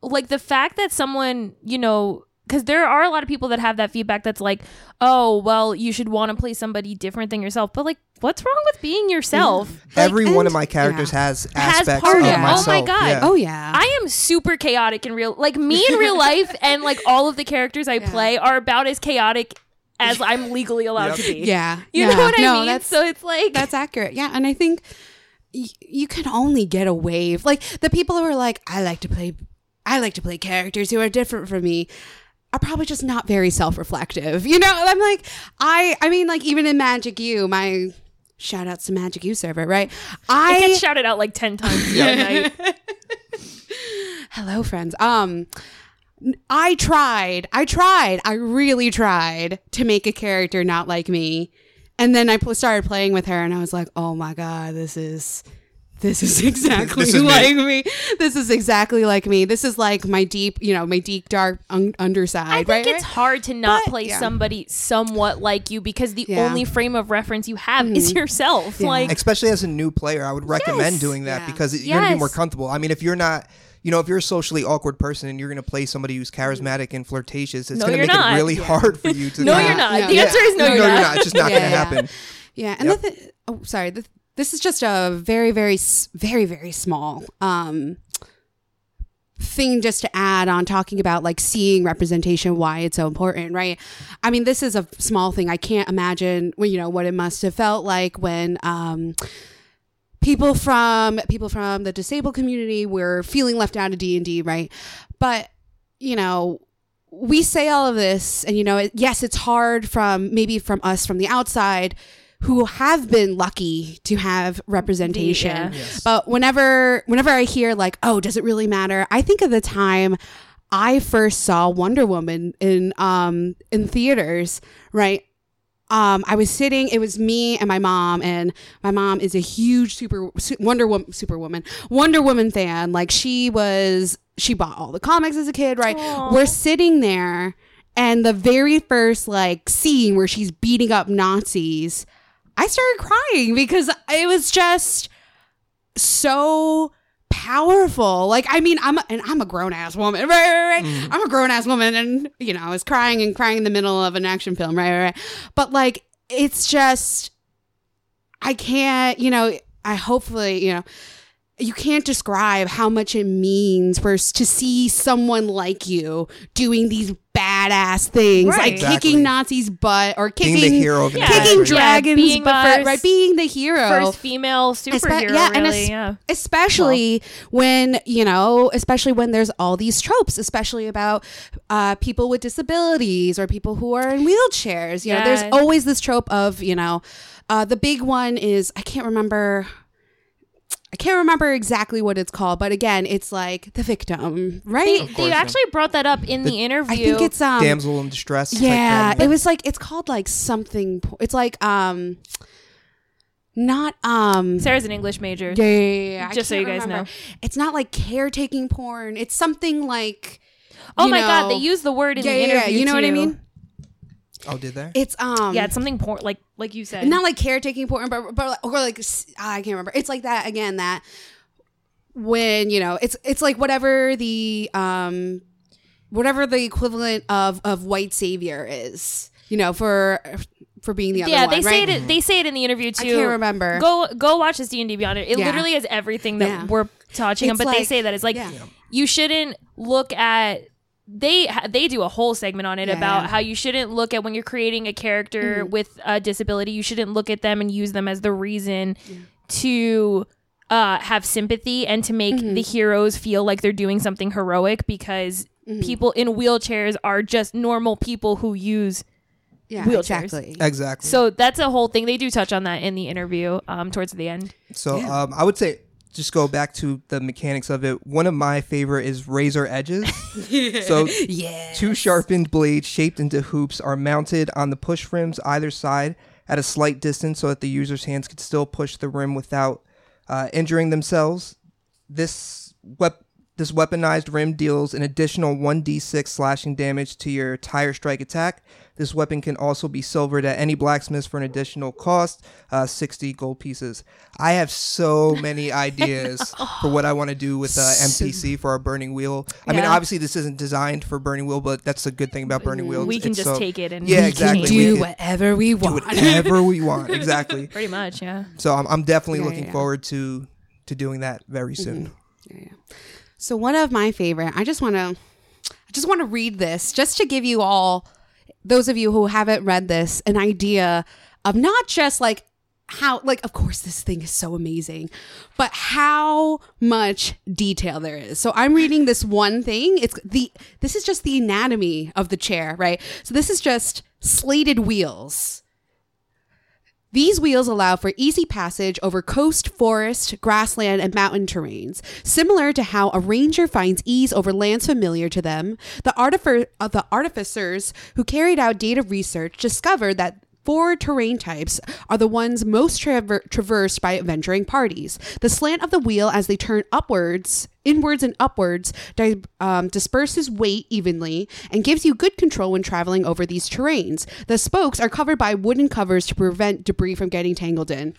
like the fact that someone you know because there are a lot of people that have that feedback that's like oh well you should want to play somebody different than yourself but like what's wrong with being yourself Like, every one of my characters yeah. has Has aspects part of of it. Oh my God. yeah. Oh yeah. I am super chaotic in real like me in real life and like all of the characters I Yeah. play are about as chaotic as I'm legally allowed Yep. to be. yeah. You yeah. know what I no, mean? That's so it's like that's accurate. Yeah, and I think y- you can only get a wave. Like the people who are like, I like to play, I like to play characters who are different from me. Are probably just not very self-reflective, you know. I'm like, I, I mean, like even in Magic U, my shout outs to Magic U server, right? I I get shouted out like ten times a night. hello friends um I tried, I tried, I really tried to make a character not like me. And then I pl- started playing with her and I was like, oh my God, this is. This is exactly This is like me. This is exactly like me. This is like my deep, you know, my deep dark un- underside. I think right? it's hard to not But- play yeah. somebody somewhat like you because the Yeah. Mm-hmm. only frame of reference you have is yourself. Yeah. Like especially as a new player i would recommend Yes. doing that Yeah. because you're gonna be more comfortable i mean if you're not you know if you're a socially awkward person and you're gonna play somebody who's charismatic and flirtatious it's No, gonna make not. it really Yeah. hard for you to no, kinda- you're not. Yeah. The answer is no, no, you're, you're not. not it's just not Yeah, gonna yeah. happen Yeah, and Yep. the th- oh, sorry. The, this is just a very, very, very, very small um, thing just to add on talking about like seeing representation, why it's so important, right? I mean, this is a small thing. I can't imagine, you know, what it must have felt like when. Um, people from people from the disabled community were feeling left out of d&d right but you know we say all of this and you know yes it's hard from maybe from us from the outside who have been lucky to have representation Yeah. Yes. but whenever whenever i hear like oh does it really matter i think of the time i first saw wonder woman in um in theaters right um, I was sitting. It was me and my mom, and my mom is a huge super su- Wonder Woman, Superwoman, Wonder Woman fan. Like she was, she bought all the comics as a kid. Right? Aw. We're sitting there, and the very first like scene where she's beating up Nazis, I started crying because it was just so powerful. Like, I mean, I'm a, and I'm a grown ass woman, right? Right? right. Mm. I'm a grown ass woman, and you know, I was crying and crying in the middle of an action film, right? Right? right. But like, it's just, I can't, you know, I hopefully, you know. You can't describe how much it means for to see someone like you doing these badass things, Right. like Exactly. kicking Nazis' butt or kicking being the hero of Yeah. kicking. Yeah, dragons, being but the for- first- right, being the hero. First female superhero, yeah, and es- yeah. especially when you know especially when there's all these tropes especially about uh, people with disabilities or people who are in wheelchairs you know there's always this trope of you know uh, the big one is i can't remember I can't remember exactly what it's called, but again, it's like the victim, right? They, they actually brought that up in the, interview. I think it's um damsel in distress yeah, it was like it's called like something po- it's like um not um Sarah's an English major. Yeah, yeah, yeah, yeah. Just so you guys remember. know. It's not like caretaking porn. It's something like. Oh you my god, they use the word in yeah, the yeah, yeah, interview. You know what I mean? Oh did they? It's um. Yeah, it's something porn, like like you said. not like caretaking porn, but but like- or like s- I can't remember. It's like that again. That when you know, it's it's like whatever the um, whatever the equivalent of of white savior is. You know, for for being the other yeah, one. they say right? it. They say it in the interview too. I can't remember. Go go watch this D and D Beyond it. It Yeah. literally has everything that Yeah. we're touching on. It's But they say that it's like yeah. you shouldn't look at. They they do a whole segment on it Yeah, about yeah. how you shouldn't look at when you're creating a character Mhm. with a disability. You shouldn't look at them and use them as the reason to uh, have sympathy and to make Mhm. the heroes feel like they're doing something heroic because Mhm. people in wheelchairs are just normal people who use yeah, wheelchairs. exactly. exactly so that's a whole thing. They do touch on that in the interview um, towards the end. So Yeah. um, I would say just go back to the mechanics of it. One of my favorite is razor edges. so yeah. two sharpened blades shaped into hoops are mounted on the push rims either side at a slight distance so that the user's hands can still push the rim without uh, injuring themselves. This wep- this weaponized rim deals an additional 1d6 slashing damage to your tire strike attack. This weapon can also be silvered at any blacksmith for an additional cost, uh, 60 gold pieces. I have so many ideas for what I want to do with uh, NPC for our Burning Wheel. I mean, obviously this isn't designed for Burning Wheel, but that's a good thing about Burning Wheel. we can It's just so- take it and Yeah, we exactly. can do We can whatever we do want. whatever we want. Exactly. Pretty much, yeah. So I'm, I'm definitely Yeah, looking yeah. forward to to doing that very Mm-hmm. soon. Yeah, yeah. So one of my favorite, I just want to, I just want to read this just to give you all, those of you who haven't read this, an idea of not just like how, like of course this thing is so amazing, but how much detail there is. So I'm reading this one thing. It's the this is just the anatomy of the chair, right? So this is just slated wheels These wheels allow for easy passage over coast, forest, grassland, and mountain terrains. Similar to how a ranger finds ease over lands familiar to them, the, artifer- uh, the artificers who carried out data research discovered that Four terrain types are the ones most traver- traversed by adventuring parties. The slant of the wheel as they turn upwards, inwards, and upwards di- um, disperses weight evenly and gives you good control when traveling over these terrains. The spokes are covered by wooden covers to prevent debris from getting tangled in.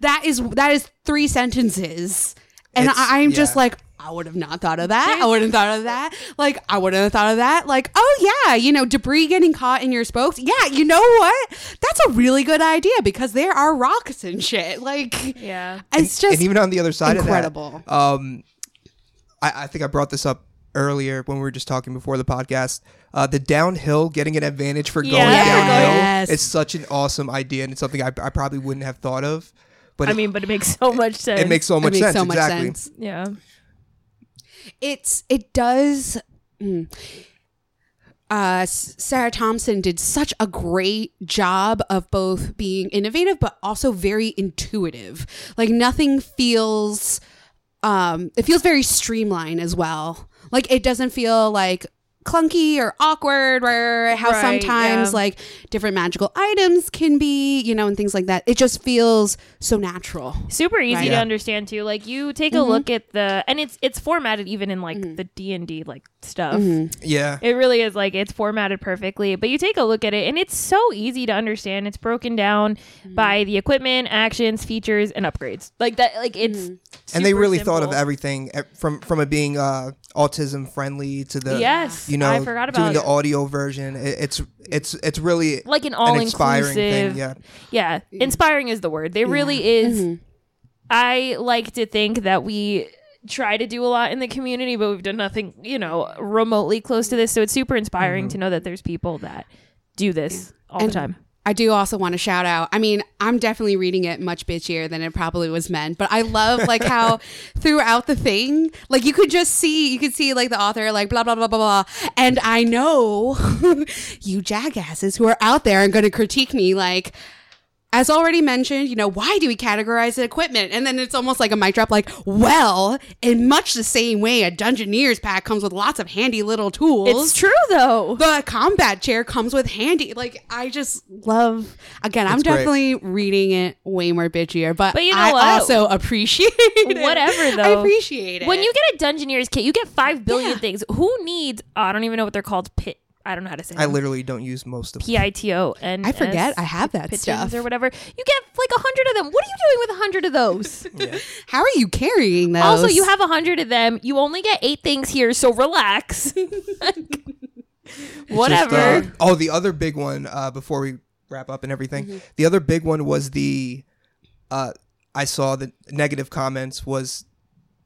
That is that is three sentences, and It's- I, I'm just like. I would have not thought of that. I wouldn't have thought of that. Like, I wouldn't have thought of that. Like, oh yeah, you know, debris getting caught in your spokes. Yeah, you know what? That's a really good idea because there are rocks and shit. Like, Yeah. it's just and even on the other side incredible. of that, um, I, I think I brought this up earlier when we were just talking before the podcast. Uh, the downhill, getting an advantage for going Yeah. downhill, Yes. is such an awesome idea, and it's something I, I probably wouldn't have thought of. But I it, mean, but it makes so much sense. it makes so it much makes sense. so much exactly. sense. yeah. It's it does. mm. Uh, Sarah Thompson did such a great job of both being innovative but also very intuitive. Like nothing feels, um, it feels very streamlined as well. Like it doesn't feel like clunky or awkward or how Right, sometimes yeah. like different magical items can be, you know, and things like that. It just feels so natural. super easy Right. to Yeah. understand too like you take a mm-hmm. look at the and it's it's formatted even in like mm-hmm. the d&d like stuff. Mm-hmm. Yeah, it really is like it's formatted perfectly but you take a look at it and it's so easy to understand. It's broken down mm-hmm. by the equipment actions features and upgrades. Like that like it's mm-hmm. and they super really thought of everything from from it being uh, autism friendly to the Yes, you know I forgot about doing about the audio version. It, it's it's it's really like an an all inspiring inclusive thing. Yeah, yeah inspiring is the word. There really is i like to think that we try to do a lot in the community but we've done nothing you know remotely close to this so it's super inspiring mm-hmm. to know that there's people that do this all And the time I do also want to shout out. I mean, I'm definitely reading it much bitchier than it probably was meant, but I love like how throughout the thing, like you could just see, you could see like the author like blah blah blah blah blah, and I know you jackasses who are out there and going to critique me like. As already mentioned, you know, why do we categorize the equipment? And then it's almost like a mic drop, like, well, in much the same way, a Dungeoneers pack comes with lots of handy little tools it's true though the combat chair comes with handy. Like I just love. Again, I'm great. definitely reading it way more bitchier, but, But you know I what? also appreciate it. Whatever, I appreciate it when you get a dungeoneers kit you get five billion Yeah. things who needs oh, i don't even know what they're called pit i don't know how to say it. I them. literally don't use most of them. p-i-t-o and I forget I have that pigeons stuff. or whatever you get like a hundred of them what are you doing with a hundred of those How are you carrying those? Also, you have a hundred of them. You only get eight things here, so relax. Just, Whatever. uh, oh, the other big one uh, before we wrap up and everything. Mm-hmm. The other big one was the uh, I saw the negative comments was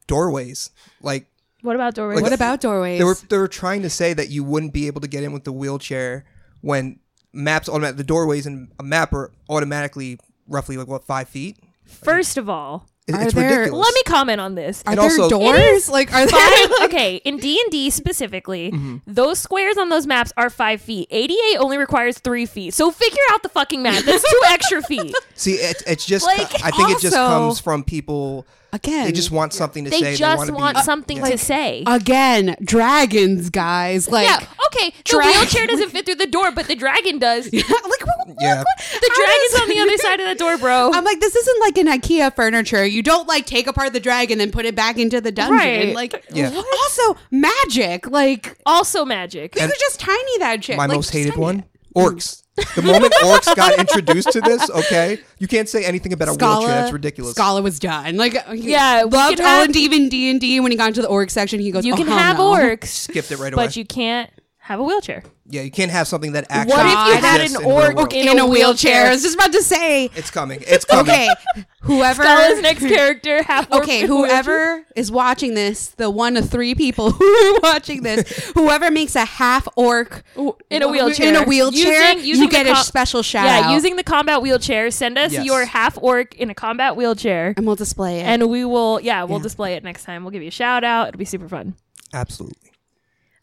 doorways. Like what about doorways? like What about doorways? they were they were trying to say that you wouldn't be able to get in with the wheelchair when maps automatic the doorways in a map are automatically roughly like what five feet. First of all, It- Are it's there- ridiculous. let me comment on this. are and there also- doors? Like are there? Five, okay, in D and D specifically, Mm-hmm. those squares on those maps are five feet. ADA only requires three feet. So figure out the fucking map. That's two extra feet. See, it, it's just Like, I think it just comes from people. Again, They just want something to say. They say. just they want be, something yeah. to say. again dragons, guys. Like yeah, okay. The Drag- wheelchair doesn't fit through the door, but the dragon does. The like what- Yeah. dragon's on the other side of the door, bro. I'm like, this isn't like an IKEA furniture. You don't like take apart the dragon and put it back into the dungeon. Right. Like, Yeah. also magic. Like, also magic. you could just tiny that shit. My Like, most hated tiny one, it. orcs. The moment orcs got introduced to this, okay, you can't say anything about a wheelchair. That's ridiculous. Scala was done. Like, uh, Yeah, loved could have- and D even D and D. When he got into the orc section, he goes, You oh, can "Oh, have no." orcs, Skipped it right away. but you can't have a wheelchair. yeah, you can't have something that actually. What if you had an in orc world. in, in a, a wheelchair. wheelchair? I was just about to say. It's coming. It's coming. Okay, whoever. Stella's next character, half Okay, in a wheelchair. whoever is watching this, the one of three people who are watching this, whoever makes a half orc in a wheelchair, in a wheelchair, Using- using you get the a special shout yeah, out. using the combat wheelchair. Send us Yes. your half orc in a combat wheelchair, and we'll display it. and we will. Yeah, we'll Yeah. display it next time. We'll give you a shout out. It'll be super fun. Absolutely.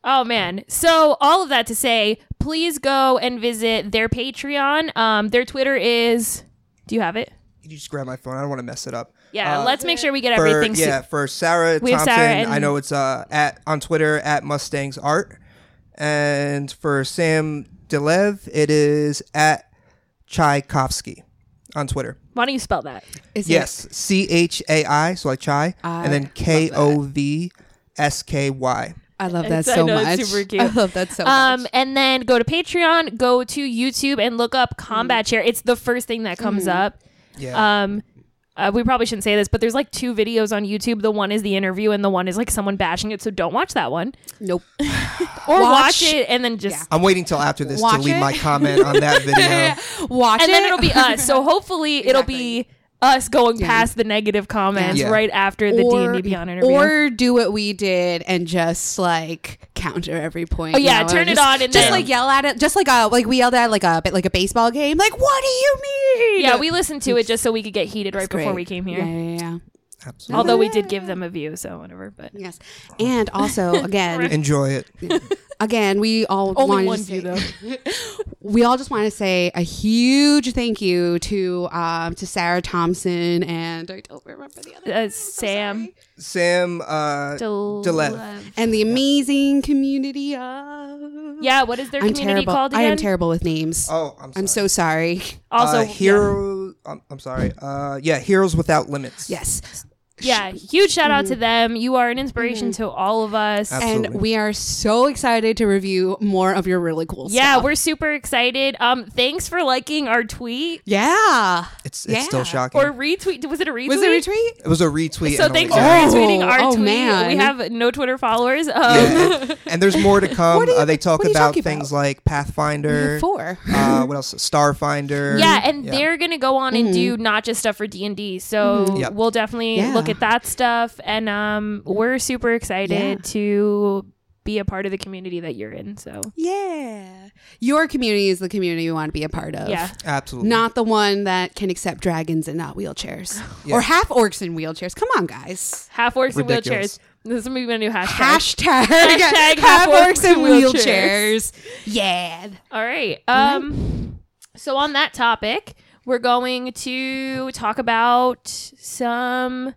Oh man. So all of that to say, please go and visit their Patreon. Um, their Twitter is Do you have it? Can You just grab my phone. I don't want to mess it up. Yeah, Uh, let's make sure we get for, everything. su- yeah, for Sarah We Thompson, Sarah and- I know it's uh at on Twitter at Mustangs Art, and for Sam Delev, it is at Tchaikovsky on Twitter. Why don't you spell that? Is Yes, C H A I, so like chai, I and then K O V S K Y. I love that It's- I so know, much. it's super cute. I love that so Um, much. and then go to Patreon, go to YouTube, and look up Combat Chair. It's the first thing that comes up. Yeah. Um, uh, we probably shouldn't say this, but there's like two videos on YouTube. The one is the interview, and the one is like someone bashing it. So don't watch that one, Nope. or watch, Watch- it and then just. Yeah. I'm waiting till after this to leave it. my comment on that video. Watch And it. then it'll be us. So hopefully it'll be us going Yeah. past the negative comments Yeah. right after the D and D Beyond interview. Or do what we did and just like counter every point. Oh, yeah, you know, turn it just- on and just then- like yell at it, just like a like we yelled at like a like a baseball game. Like, what do you mean? yeah, we listened to it just so we could get heated right It's before great. we came here. Yeah, yeah, yeah. Absolutely. Although we did give them a view, so whatever. But Yes, and also again, Enjoy it. again, we all only one to view say, though. we all just want to say a huge thank you to um to Sarah Thompson and I don't remember the other Uh, Sam Sam uh Del- Delev. and the amazing community of Yeah, what is their I'm community terrible. called I am terrible with names. Oh, I'm sorry. I'm so sorry. also, uh, yeah. I'm, I'm sorry. Uh, yeah, heroes without limits. Yes. Yeah, huge shout out to Mm-hmm. them. You are an inspiration to all of us. Absolutely. And we are so excited to review more of your really cool stuff. Yeah, stuff. we're super excited. Um, thanks for liking our tweet Yeah. It's it's still shocking. or retweet. Was it a retweet? Was it a retweet? it was a retweet. So and a thanks like. for Oh, retweeting our oh, tweet. man. We have no Twitter followers. Um, Yeah, and, and there's more to come. What are you- uh, they talk what are you about talking things about? like Pathfinder. Four. uh, what else? Starfinder. Yeah, and Yeah. they're gonna go on and do not just stuff for D and D. So Yep. we'll definitely Yeah. look at that stuff, and um, we're super excited Yeah. to be a part of the community that you're in. So Yeah. Your community is the community we want to be a part of. yeah, absolutely. Not the one that can accept dragons and not wheelchairs. Yeah. Or half orcs in wheelchairs. Come on, guys. half orcs and Ridiculous. wheelchairs. This is gonna be my new hashtag. Hashtag, Hashtag half orcs in wheelchairs. wheelchairs. Yeah. All right. Um, so on that topic, we're going to talk about some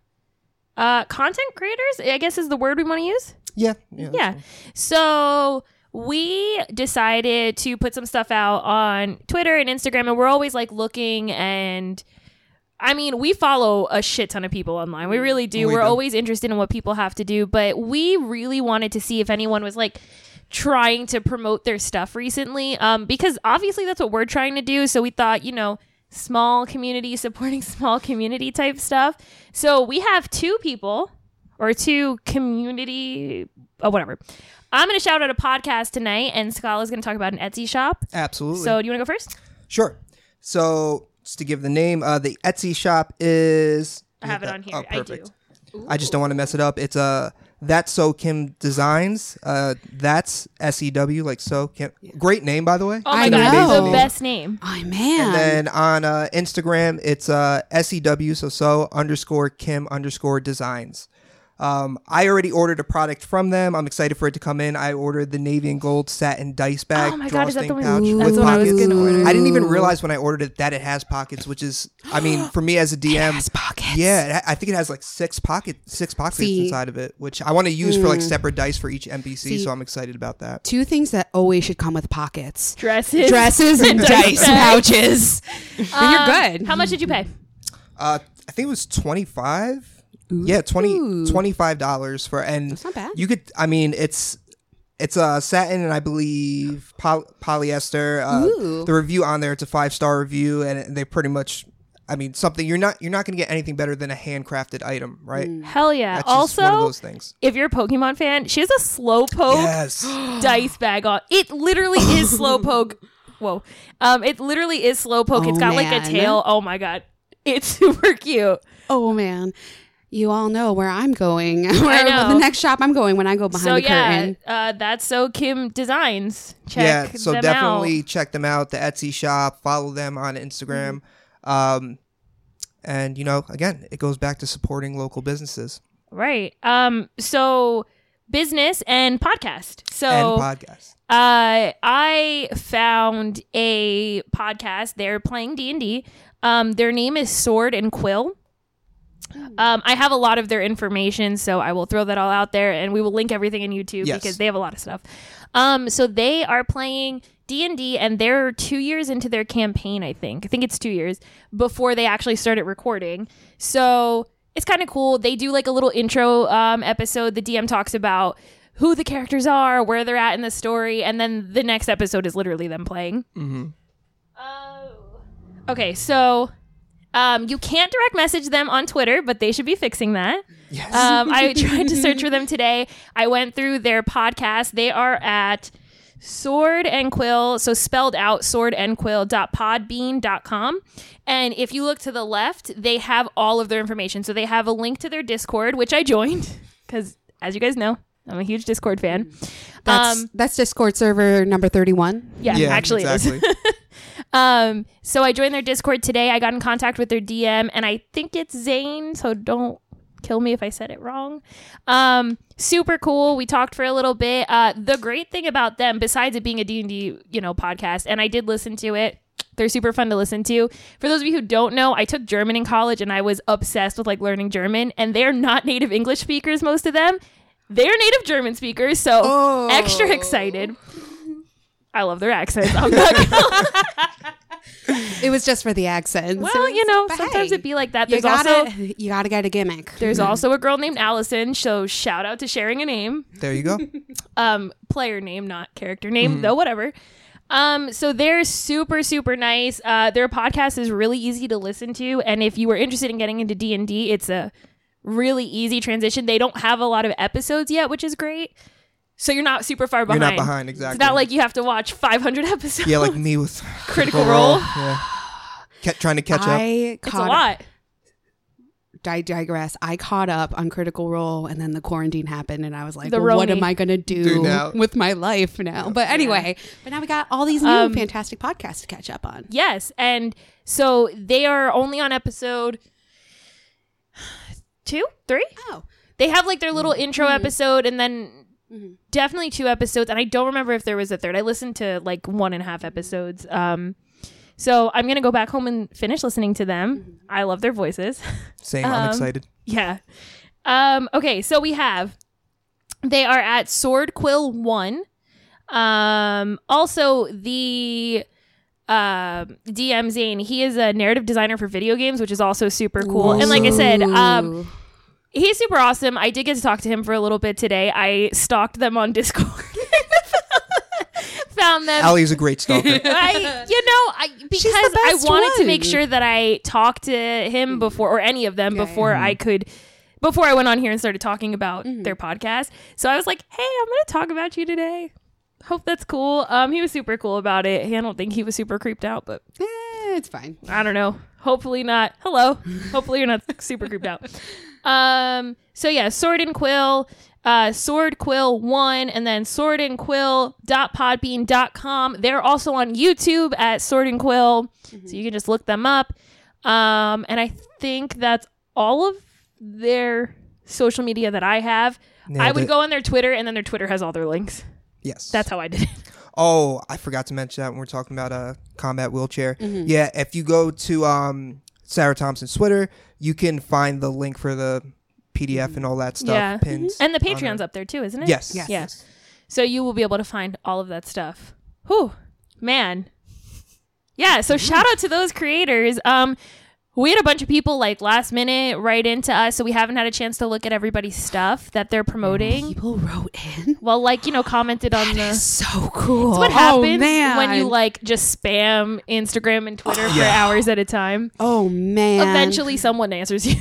uh content creators. I guess is the word we want to use. yeah. Yeah. Yeah. So we decided to put some stuff out on Twitter and Instagram, and we're always like looking and. I mean, we follow a shit ton of people online. We really do. We We're do. always interested in what people have to do, but we really wanted to see if anyone was like trying to promote their stuff recently. Um, because obviously that's what we're trying to do. So we thought, you know, small community supporting small community type stuff. So we have two people or two community, oh, whatever. I'm going to shout out a podcast tonight, and Scala's going to talk about an Etsy shop. Absolutely. So, do you want to go first? Sure. So just to give the name, uh, the Etsy shop is. I have it on here. Oh, I do. perfect. I just don't want to mess it up. It's uh, that's Sew Kim Designs. Uh, that's S E W like so Kim. Great name by the way. Oh my I god, know. it's the best name. Oh, man. And then on uh, Instagram, it's uh, SEW, so so underscore Kim underscore designs. Um, I already ordered a product from them. I'm excited for it to come in. I ordered the navy and gold satin dice bag Oh my God, is that the drawstring one- pouch that's with the one I was pockets. gonna order. I didn't even realize when I ordered it that it has pockets, which is, I mean, for me as a DM, has pockets. Yeah, I think it has like six pocket six pockets See- inside of it, which I want to use for like separate dice for each NPC. See- so I'm excited about that. Two things that always should come with pockets. Dresses. Dresses and Dice dice pouches. And Um, you're good. How much did you pay? Uh, I think it was 25. Yeah, 20 $25 for and That's not bad. You could I mean it's it's uh satin and I believe poly- polyester. Uh, the review on there it's a 5-star review and they pretty much I mean something you're not you're not going to get anything better than a handcrafted item, right? Hell yeah. That's just one of also, those things. if you're a Pokemon fan, she has a slowpoke Yes. dice bag on. It literally is slowpoke. Whoa. Um, it literally is slowpoke. It's got like a tail. Oh my god. It's super cute. Oh man. You all know where I'm going. Where know. the next shop I'm going when I go behind so the yeah, curtain. uh, that's Sew Kim Designs. Check yeah, so them definitely out. check them out, the Etsy shop, follow them on Instagram. Um and you know, again, it goes back to supporting local businesses Right. Um. So business and podcast. So and podcasts. Uh, I found a podcast. They're playing D and D. Um, their name is Sword and Quill. Um, I have a lot of their information, so I will throw that all out there, and we will link everything in YouTube Yes. because they have a lot of stuff. Um, so they are playing D and D, and they're two years into their campaign. I think. I think it's two years before they actually started recording. So it's kind of cool. They do like a little intro um, episode. The DM talks about who the characters are, where they're at in the story, and then the next episode is literally them playing. Oh. Okay, so um, you can't direct message them on Twitter, but they should be fixing that. Yes. Um, I tried to search for them today. I went through their podcast. They are at Sword and Quill, so spelled out sword and quill.podbean.com. And if you look to the left, they have all of their information. So they have a link to their Discord, which I joined because, as you guys know, I'm a huge Discord fan. That's Um, that's Discord server number thirty one. yeah, yeah, actually, it is. Um, so I joined their Discord today. I got in contact with their DM, and I think it's Zane. So don't kill me if I said it wrong. Um, super cool. We talked for a little bit. Uh, the great thing about them, besides it being a D and D, you know, podcast, and I did listen to it. They're super fun to listen to. For those of you who don't know, I took German in college, and I was obsessed with like learning German. And they're not native English speakers, most of them. They're native German speakers, so Oh. extra excited. I love their accents. I'm not It was just for the accents. Well, you know, But sometimes hey, it be like that. You gotta also you gotta get a gimmick. there's also a girl named Allison. So shout out to sharing a name, there you go. um, player name, not character name, though whatever. Um, so they're super super nice. Uh, their podcast is really easy to listen to, and if you were interested in getting into D and D, it's a really easy transition. They don't have a lot of episodes yet, which is great. So you're not super far behind. You're not behind exactly. It's not like you have to watch 500 episodes. yeah, like me with Critical Role. Yeah. Ca- trying to catch up. I it's a lot. I digress. I caught up on Critical Role, and then the quarantine happened, and I was like, well, "What am I gonna do, Do with my life now?" But anyway, but now we got all these new Um, fantastic podcasts to catch up on. Yes, and so they are only on episode two, three. Oh, They have like their little intro episode, and then Mhm. definitely two episodes. And I don't remember if there was a third. I listened to like one and a half episodes. Um, so I'm gonna go back home and finish listening to them. I love their voices. Same. I'm um, excited. Yeah. Um, okay, so we have they are at Sword Quill One. Um, also the uh, DM Zane, he is a narrative designer for video games, which is also super cool. And like I said, um, Ooh. He's super awesome. I did get to talk to him for a little bit today. I stalked them on Discord. Found them. Allie's a great stalker. I, you know, I because I best wanted to make sure that I talked to him before, or any of them Yeah, before I could, before I went on here and started talking about their podcast. So I was like, "Hey, I'm going to talk about you today. Hope that's cool." Um, he was super cool about it. I don't think he was super creeped out, but Eh, it's fine. I don't know. Hopefully not. Hello. Hopefully you're not super creeped out. Um. So yeah, Sword and Quill, uh, Sword Quill one, and then Sword and Quill dot podbean dot com. They're also on YouTube at Sword and Quill, so you can just look them up. Um, and I think that's all of their social media that I have. I would it. go on their Twitter, and then their Twitter has all their links. Yes. That's how I did it. Oh, I forgot to mention that when we're talking about a combat wheelchair. Yeah, if you go to um, Sarah Thompson's Twitter, you can find the link for the PDF and all that stuff Yeah. pinned. And the Patreon's there. up there too, isn't it? Yes. Yes. Yeah. So you will be able to find all of that stuff. Whew, man. Yeah. So shout out to those creators. Um, we had a bunch of people like last minute write into us, so we haven't had a chance to look at everybody's stuff that they're promoting. People wrote in. Well, like you know, commented on the. So cool. It's what Oh, happens man. when you oh, like just spam Instagram and Twitter for Yeah. hours at a time. Oh man. Eventually, someone answers you.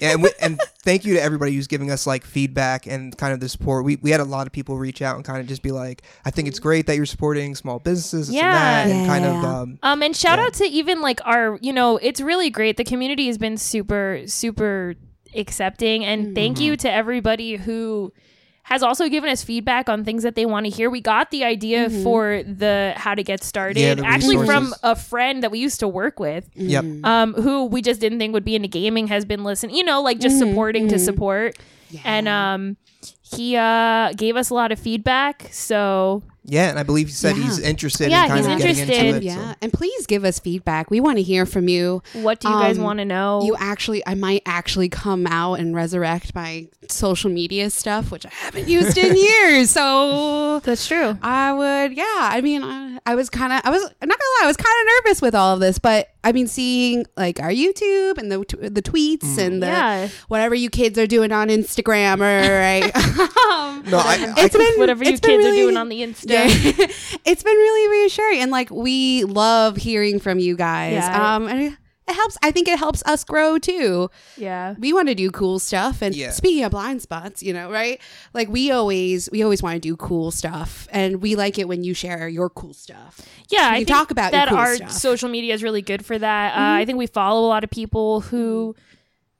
Yeah, and, we, and thank you to everybody who's giving us like feedback and kind of the support. We, we had a lot of people reach out and kind of just be like, I think it's great that you're supporting small businesses Yeah. and that, and kind of Yeah. um, Um, and shout Yeah. out to even like our, you know, it's really great. The community has been super, super accepting, and thank you to everybody who has also given us feedback on things that they want to hear. We got the idea for the how to get started Yeah, the actually from a friend that we used to work with, yep. um, who we just didn't think would be into gaming, has been listening, you know, like just supporting to support, and um, he uh gave us a lot of feedback. So Yeah, and I believe he said Yeah. he's interested Yeah, in kind he's of getting interested. into it. yeah, so. and please give us feedback. We want to hear from you. What do you guys Um, want to know? You actually, I might actually come out and resurrect my social media stuff, which I haven't used in years. So That's true. I would, yeah. I mean, I, I was kind of, I was I'm not gonna lie, I was kind of nervous with all of this, but I mean, seeing like our YouTube and the the tweets and the Yeah. whatever you kids are doing on Instagram, or right? um, No, I, I it's been Whatever you been kids really- are doing on the Insta. yeah. it's been really reassuring and like we love hearing from you guys Yeah. um and it, it helps i think it helps us grow too Yeah. we want to do cool stuff and Yeah. speaking of blind spots you know right like we always we always want to do cool stuff and we like it when you share your cool stuff Yeah, I can think talk about that. cool our stuff. Mm-hmm. social media is really good for that. Uh, I think we follow a lot of people who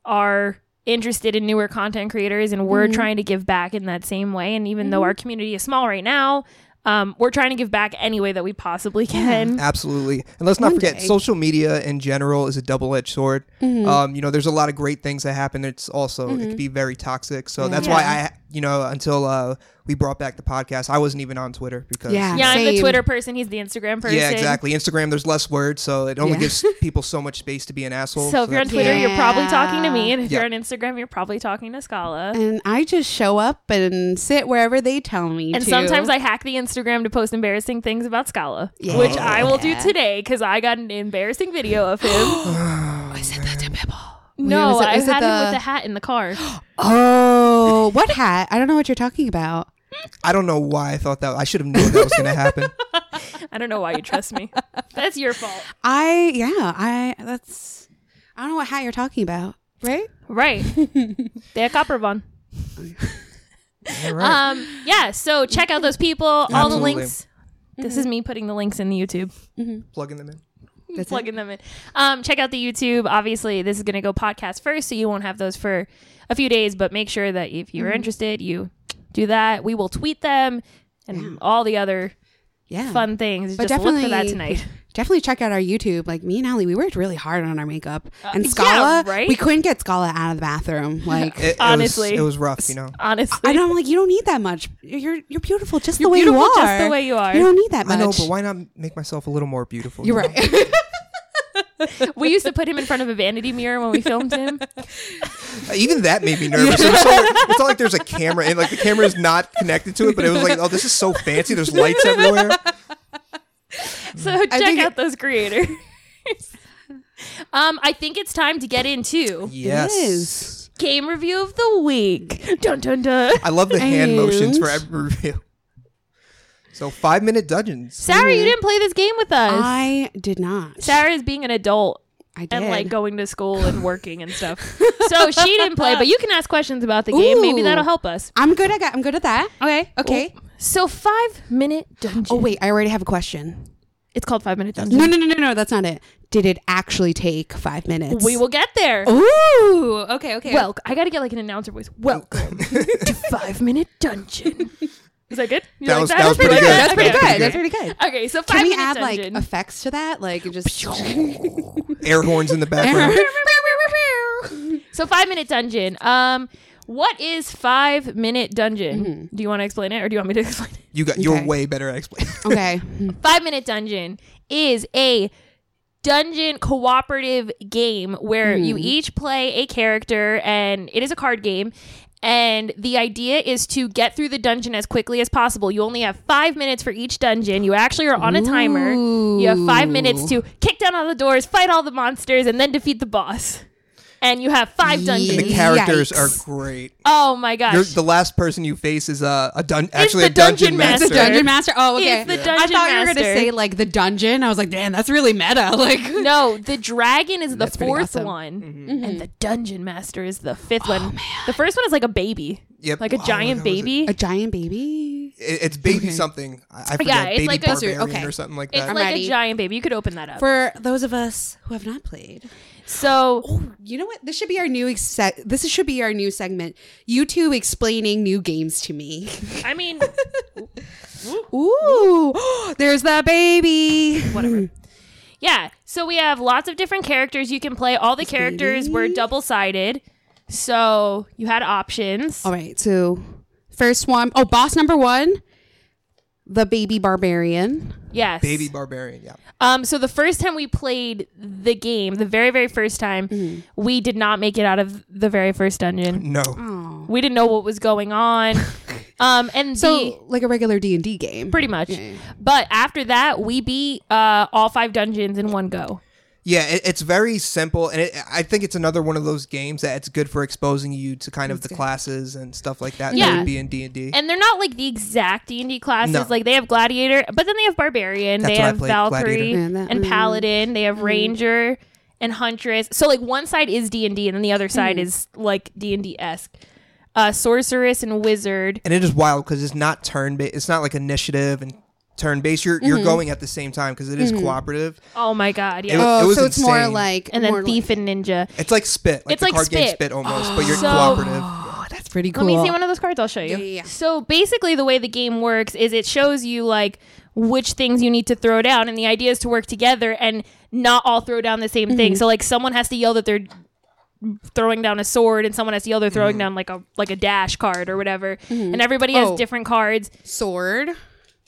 are interested in newer content creators, and Mm-hmm. we're trying to give back in that same way. And even though our community is small right now, um, we're trying to give back any way that we possibly can. Absolutely. And let's not One forget, day. Mm-hmm. social media in general is a double edged sword. Um, you know, there's a lot of great things that happen. It's also, it can be very toxic. So that's why I, you know, until uh, we brought back the podcast, I wasn't even on Twitter because. Yeah. Yeah, I'm the Twitter person. He's the Instagram person. Yeah, exactly. Instagram, there's less words, so it only Yeah. gives people so much space to be an asshole. So if you're on that's- Twitter, you're probably talking to me, and if Yeah. you're on Instagram, you're probably talking to Scala. and i just show up and sit wherever they tell me And to. sometimes I hack the Instagram to post embarrassing things about Scala, Yeah. which I will do today because I got an embarrassing video of him. I said that to people. No, was it- I was it had him with the hat in the car. Oh, what hat? I don't know what you're talking about. I don't know why I thought that. I should have known that was going to happen. I don't know why you trust me. That's your fault. I yeah, I that's I don't know what hat you're talking about, right? Right. They're copper one. All right. Um, yeah, so check out those people. All the Absolutely. links. This is me putting the links in the YouTube. Plugging them in. That's plugging them in. Um, check out the YouTube. Obviously, this is going to go podcast first, so you won't have those for a few days. But make sure that if you're interested, you do that. We will tweet them and all the other Yeah. fun things. But Just look for that definitely- tonight. Definitely check out our YouTube. Like me and Ali, we worked really hard on our makeup. and Uh, yeah, Scala, right? we couldn't get Scala out of the bathroom. Like It, it Honestly. was, it was rough, you know. Honestly, I know, I'm like, you don't need that much. You're you're beautiful just You're the way beautiful you are. just the way you are. You don't need that I much. know, but why not make myself a little more beautiful? You're right. we used to put him in front of a vanity mirror when we filmed him. Even that made me nervous. It was so, it's not like there's a camera and like the camera is not connected to it, but it was like, oh, this is so fancy. There's lights everywhere. So check think out it- those creators. um, I think it's time to get into Yes. is. game review of the week. Dun dun dun. I love the hand And- motions for every review. So five minute dungeons. Sarah, you didn't play this game with us. I did not. Sarah is being an adult I did. and like going to school and working and stuff. so she didn't play, but you can ask questions about the game. Maybe that'll help us. I'm good at I'm good at that. Okay. Okay. So five minute dungeon. Oh wait, I already have a question. It's called five minute dungeon. No, no, no, no, no. That's not it. Did it actually take five minutes? We will get there. Ooh. Okay. Okay. Well, I got to get like an announcer voice. Welcome to Five Minute Dungeon. Is that good? You That like was- that was pretty good. that's pretty That good. That's pretty good. Okay, so Five Can we Minute add Dungeon. like effects to that? Like just Air horns in the background. so Five Minute Dungeon. Um, what is Five Minute Dungeon? Mm-hmm. Do you want to explain it, or do you want me to explain it? You got you're Okay. way better at explaining. okay. Five Minute Dungeon is a dungeon cooperative game where you each play a character and it is a card game and the idea is to get through the dungeon as quickly as possible. You only have five minutes for each dungeon. You actually are on a timer. You have five minutes to kick down all the doors fight all the monsters and then defeat the boss and you have five dungeons And the characters Yikes. are great. oh my gosh You're, the last person you face is uh, a dun- actually the a dungeon, dungeon master. It's the dungeon master. Oh, okay. It's the I dungeon thought you were gonna say like the dungeon. I was like, damn, that's really meta. Like, No, the dragon is the That's pretty fourth awesome. one, Mm-hmm. and the dungeon master is the fifth one. The first one is like a baby, Yep. like a Oh, giant what was it? baby. a giant baby. It- it's baby something. I, I forget. Yeah, it's baby like a- barbarian okay. or something like It's that. I'm like ready. a giant baby. You could open that up. For those of us who have not played, so oh, you know what? This should be our new. Ex- this should be our new segment. YouTube explaining new games to me. I mean, Ooh, there's that baby. whatever. Yeah. So we have lots of different characters you can play. All the characters were double sided, so you had options. All right, so first one, oh, boss number one. The baby barbarian. Yes. Baby Barbarian. Yeah. Um, so the first time we played the game, the very, very first time, Mm-hmm. we did not make it out of the very first dungeon. No. Oh. We didn't know what was going on. um, and So the, like a regular D and D game. pretty much. Yeah, yeah. But after that, we beat uh, all five dungeons in one go. Yeah, it, it's very simple, and it, I think it's another one of those games that it's good for exposing you to kind of the classes and stuff like that. Yeah. that would be in D and D. And they're not like the exact D and D classes. No. Like they have gladiator, but then they have barbarian, That's they have played, Valkyrie Gladiator. Yeah, that- and mm. paladin. They have ranger and huntress. So like one side is D and D, and then the other side is like D and D esque. Uh, sorceress and wizard. And it is wild because it's not turn based. It's not like initiative and turn based. You're Mm-hmm. you're going at the same time because it is cooperative. Oh my god, yeah. It was- Oh, it was so it's more insane. like and then more thief and ninja. It's like spit. Like It's the like card game Spit. spit almost, but you're So- cooperative. Oh, that's pretty cool. Let me see one of those cards. I'll show you. Yeah, yeah, yeah. So basically, the way the game works is it shows you like which things you need to throw down, and the idea is to work together and not all throw down the same Mm-hmm. thing. So like someone has to yell that they're throwing down a sword, and someone has to yell they're Mm-hmm. throwing down like a like a dash card or whatever, and everybody has Oh. different cards. sword.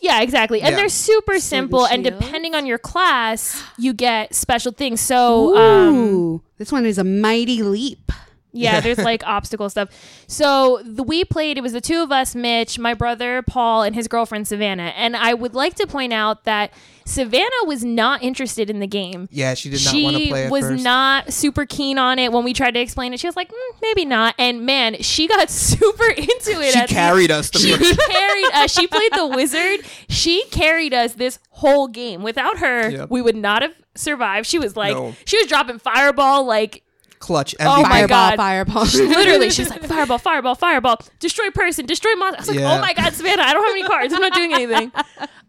Yeah, exactly. And Yeah. they're super simple, and shield. depending on your class, you get special things. So um, Ooh, this one is a mighty leap. Yeah, there's like obstacle stuff. So the we played. It was the two of us, Mitch, my brother Paul, and his girlfriend Savannah. And I would like to point out that Savannah was not interested in the game. Yeah, she did not she want to play at was first. not super keen on it when we tried to explain it. She was like, mm, maybe not. And man, she got super into it. she at the- carried us the she first. carried us. She played the wizard. She carried us this whole game. Without her, Yep. we would not have survived. She was like, No. she was dropping fireball like clutch. Oh MVP. my fireball, God. fireball. literally she's like fireball fireball fireball destroy person destroy monster i was like Yeah. oh my god savannah i don't have any cards i'm not doing anything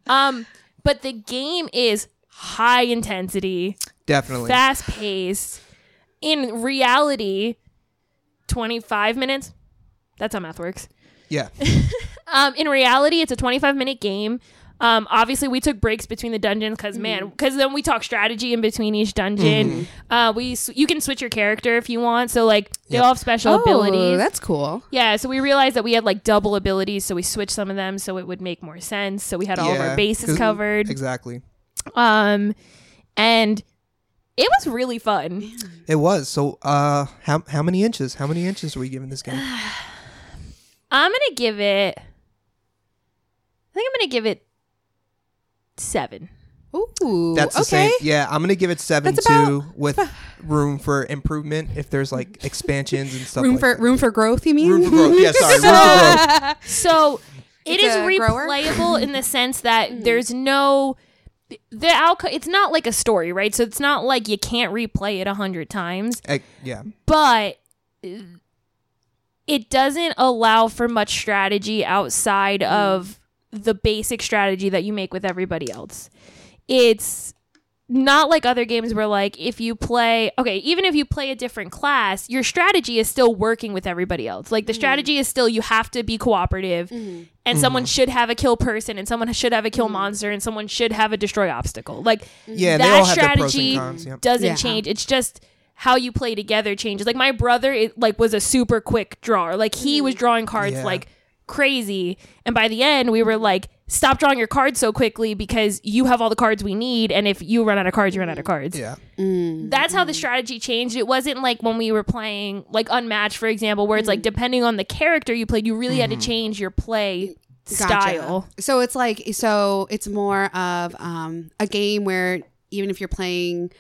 um but the game is high intensity Definitely. fast paced in reality 25 minutes that's how math works yeah. um, in reality, it's a 25 minute game. Um, obviously, we took breaks between the dungeons because man, because then we talk strategy in between each dungeon. Uh, we you can switch your character if you want, so like they Yep. all have special oh, abilities. that's cool. yeah, so we realized that we had like double abilities, so we switched some of them so it would make more sense. So we had all of our bases covered. Exactly. Um, and it was really fun. It was. So, uh, how how many inches? How many inches are we giving this game? I'm gonna give it. I think I'm gonna give it seven. Ooh, That's the okay. same. Yeah, I'm gonna give it seven That's two with room for improvement if there's like expansions and stuff. Room like for that. room for growth. You mean? room for growth. Yeah, sorry, room for growth. So it It's is a grower? replayable in the sense that there's no the outcome. It's not like a story, right? So it's not like you can't replay it a hundred times, Eh, yeah, but it doesn't allow for much strategy outside of the basic strategy that you make with everybody else. It's not like other games where like if you play okay even if you play a different class your strategy is still working with everybody else like the mm-hmm. strategy is still you have to be cooperative mm-hmm. and mm-hmm. someone should have a kill person and someone should have a kill monster and someone should have a destroy obstacle like yeah. That all have their pros and strategy cons. Yep. doesn't Yeah. change it's just how you play together changes like my brother it, like was a super quick drawer like he was drawing cards Yeah. like crazy. And by the end we were like stop drawing your cards so quickly because you have all the cards we need. And if you run out of cards you run out of cards. Yeah, that's how the strategy changed. It wasn't like when we were playing like unmatched for example where it's like depending on the character you played you really had to change your play Gotcha. style. So it's like so it's more of um, a game where even if you're playing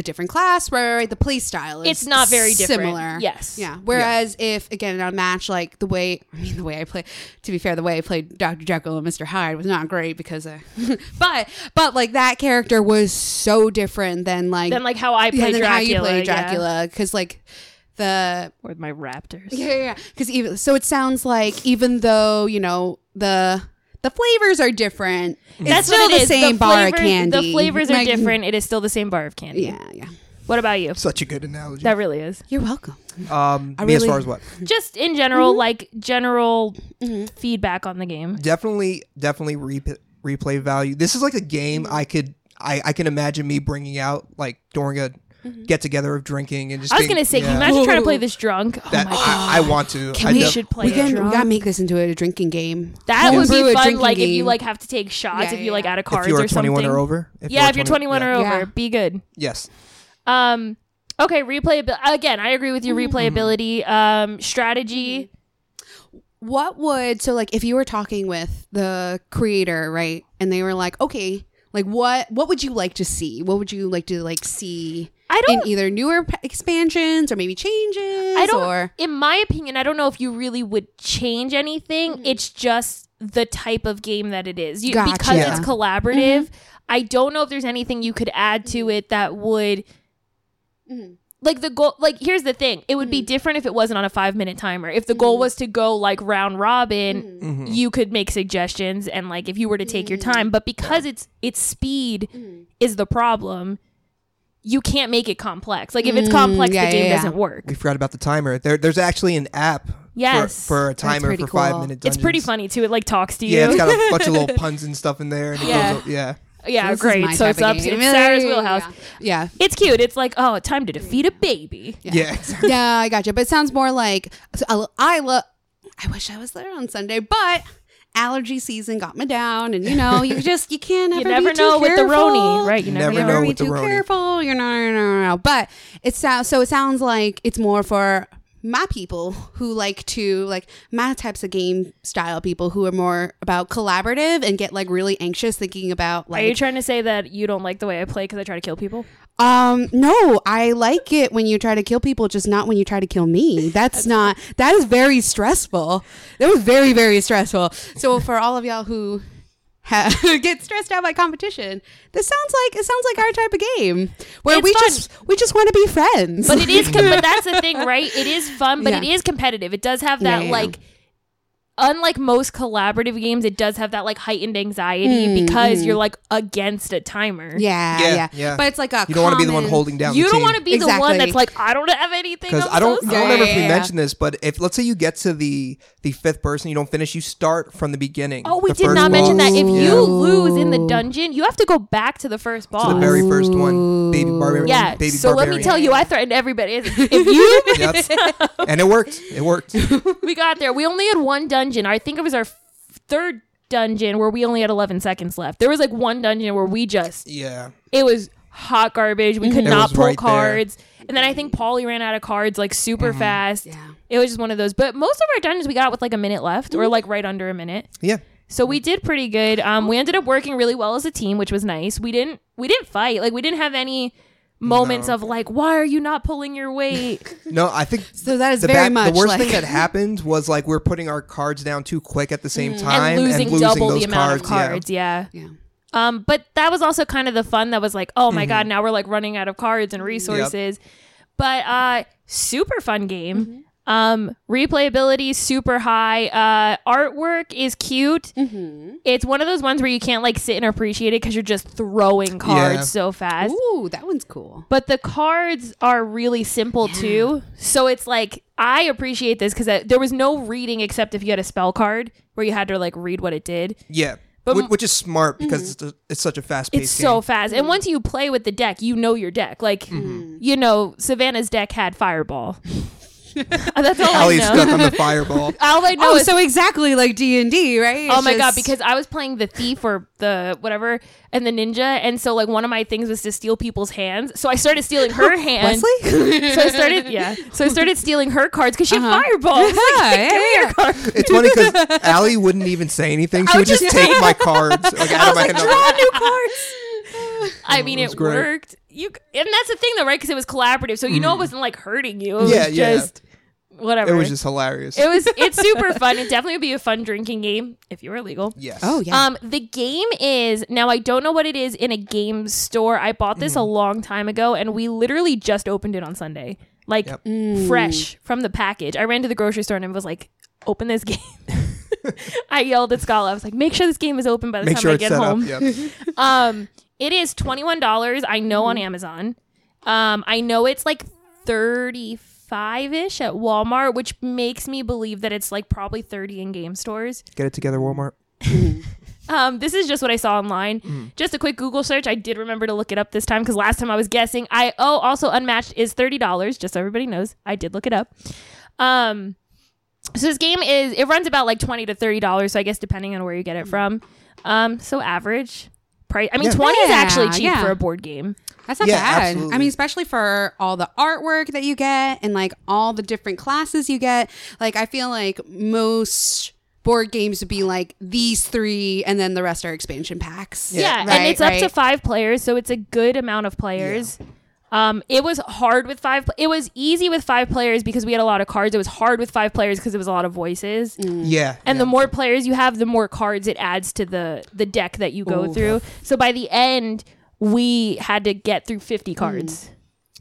a different class, where the play style is It's not very different. similar. Yes. Yeah. Whereas if again Unmatched like the way I mean the way I play to be fair the way I played Dr. Jekyll and Mr. Hyde was not great because uh, but but like that character was so different than like than like how i play yeah, dracula, how you play. Dracula because like the with my raptors yeah, yeah, yeah. Because even so, it sounds like even though you know the the flavors are different, it's That's still what it the is. same bar flavors, of candy. The flavors are Like- different. It is still the same bar of candy. Yeah, yeah. What about you? such a good analogy. That really is. You're welcome. um, I me as far as what? Just in general, Mm-hmm. like general feedback on the game. Definitely, definitely re- replay value. This is like a game Mm-hmm. I could, I, I can imagine me bringing out like during a get together of drinking and just. I was being- gonna say, can you yeah. imagine trying to play this drunk? Oh That my god, I, I want to. Can I we def- should play we it can we gotta make this into a drinking game. that would be fun. drinking Like if you like have to take shots, Yeah, if you like yeah. out of cards if you or are 21 something. or over. If yeah, if you're 21 or over, Yeah. be good. Yes. Um, okay, replayability. Again, I agree with your Mm-hmm. Replayability, um, strategy. What would so like if you were talking with the creator, right? And they were like, "Okay, like what what would you like to see? What would you like to like see I in don't. either newer p- expansions or maybe changes I don't. or in my opinion, I don't know if you really would change anything. It's just the type of game that it is. You, Gotcha. Because it's collaborative. I don't know if there's anything you could add to it that would. Mhm. Like the goal, like here's the thing: it would Mm-hmm. be different if it wasn't on a five minute timer. If the goal was to go like round robin, Mm-hmm. you could make suggestions and like if you were to take your time. But because it's it's speed Mm-hmm. is the problem, you can't make it complex. Like if it's complex, Mm, yeah, the game yeah, yeah. doesn't work. We forgot about the timer. There, there's actually an app. for- Yes. For, a timer pretty for five cool. minute It's pretty funny too. It like talks to you. Yeah, it's got a bunch of little puns and stuff in there. And it Yeah. Goes, yeah. yeah, This great. So type it's of up. It's. Sarah's wheelhouse. Yeah. It's cute. It's like oh, time to defeat a baby. Yeah. yeah, I got you. But it sounds more like so I, I love. I wish I was there on Sunday, but allergy season got me down, and you know, you just you can't You never be too know with the careful. Roni, right? You never, Never know. know be with the too Roni. careful. you're not, no, no, no. But it sounds so. It sounds like it's more for my people who like to like my types of game style people who are more about collaborative and get like really anxious thinking about like. Are you trying to say that you don't like the way I play because I try to kill people? Um no i like it when you try to kill people just not when you try to kill me that's not that is very stressful that was very very stressful so for all of y'all who ha- get stressed out by competition this sounds like it sounds like our type of game where It's we fun. just we just want to be friends But it is. Com- but that's the thing, right? It is fun, but it Yeah. is competitive. It does have that yeah, yeah. like. Unlike most collaborative games, it does have that like heightened anxiety because you're like against a timer. Mm, yeah Yeah, yeah, yeah. but it's like a You don't want to be the one holding down You the don't want to be the one that's like, I don't have anything. because I'm don't, so I don't sorry." remember if we Yeah. mentioned this, but if let's say you get to the the fifth person, you don't finish, you start from the beginning. Oh, we did first not mention that. If Yeah. you lose in the dungeon, you have to go back to the first boss. to the very first one, baby barbarian. yeah. baby So let me tell you, I threatened everybody. If you, Yep. and it worked. It worked. we got there. We only had one dungeon. I think it was our third dungeon where we only had 11 seconds left. There was like one dungeon where we just Yeah. it was hot garbage. We could It not pull right there. cards. And then I think Paulie ran out of cards like super fast. yeah It was just one of those. But most of our dungeons we got with like a minute left or like right under a minute. Yeah. So we did pretty good. Um, we ended up working really well as a team, which was nice. We didn't we didn't fight. Like we didn't have any moments No. of like, why are you not pulling your weight? No, I think so that is the, very back- much the worst like thing that happened was like we're putting our cards down too quick at the same time and losing, double those the amount of cards. Yeah. yeah Um, but that was also kind of the fun that was like, oh Mm-hmm. my god, now we're like running out of cards and resources. But uh super fun game. Mm-hmm. Um replayability super high. Uh artwork is cute. Mm-hmm. It's one of those ones where you can't like sit and appreciate it cuz you're just throwing cards Yeah. so fast. ooh that one's cool But the cards are really simple too. So it's like I appreciate this cuz there was no reading except if you had a spell card where you had to like read what it did. Yeah. But Whi- which is smart because it's, a, it's such a fast It's game. so fast. And once you play with the deck, you know your deck. Like, Mm-hmm. you know, Savannah's deck had Fireball. That's all Allie's I know. stuck on the fireball. All I know oh is, so exactly like d&d right oh It's my god, just- because I was playing the thief or the whatever and the ninja, and so like one of my things was to steal people's hands. So I started stealing her hand. Wesley? So I started, yeah. So I started stealing her cards because she had Uh-huh. fireball. I like, Yeah, give me yeah, your card. It's funny because Allie wouldn't even say anything. She would just just- take my cards like out of my hand. Draw new cards. I mean, it it, was great. worked. You and that's the thing though, right? Because it was collaborative, so you know it wasn't like hurting you. It Mm. Yeah, was yeah. just whatever. It was just hilarious. It was. It's super fun. It definitely would be a fun drinking game if you were legal. yes. oh yeah Um, the game is now. I don't know what it is in a game store. I bought this Mm-hmm. a long time ago, and we literally just opened it on Sunday, like Yep. Mm. fresh from the package. I ran to the grocery store and I was like, "Open this game." I yelled at Scala. I was like, "Make sure this game is open by the Make time sure I it's get set home." up. Yep. Um, it is twenty one dollars. I know Mm-hmm. on Amazon. Um, I know it's like thirty five ish at Walmart, which makes me believe that it's like probably thirty in game stores. Get it together, Walmart. Um, this is just what I saw online. Just a quick Google search. I did remember to look it up this time because last time I was guessing. I oh also unmatched is thirty dollars. Just so everybody knows, I did look it up. Um, so this game is it runs about like twenty to thirty dollars. So I guess depending on where you get it from. Um, so average price. I mean, Yeah. twenty is actually cheap yeah. for a board game. That's not Yeah, bad. absolutely. I mean, especially for all the artwork that you get and like all the different classes you get. Like, I feel like most board games would be like these three, and then the rest are expansion packs. Yeah, and Right, it's up to five players, so it's a good amount of players. Um, it was hard with five. It was easy with five players because we had a lot of cards. It was hard with five players because it was a lot of voices. Yeah. And yeah. the more players you have, the more cards it adds to the the deck that you go Oof. through. So by the end, we had to get through fifty Mm. cards.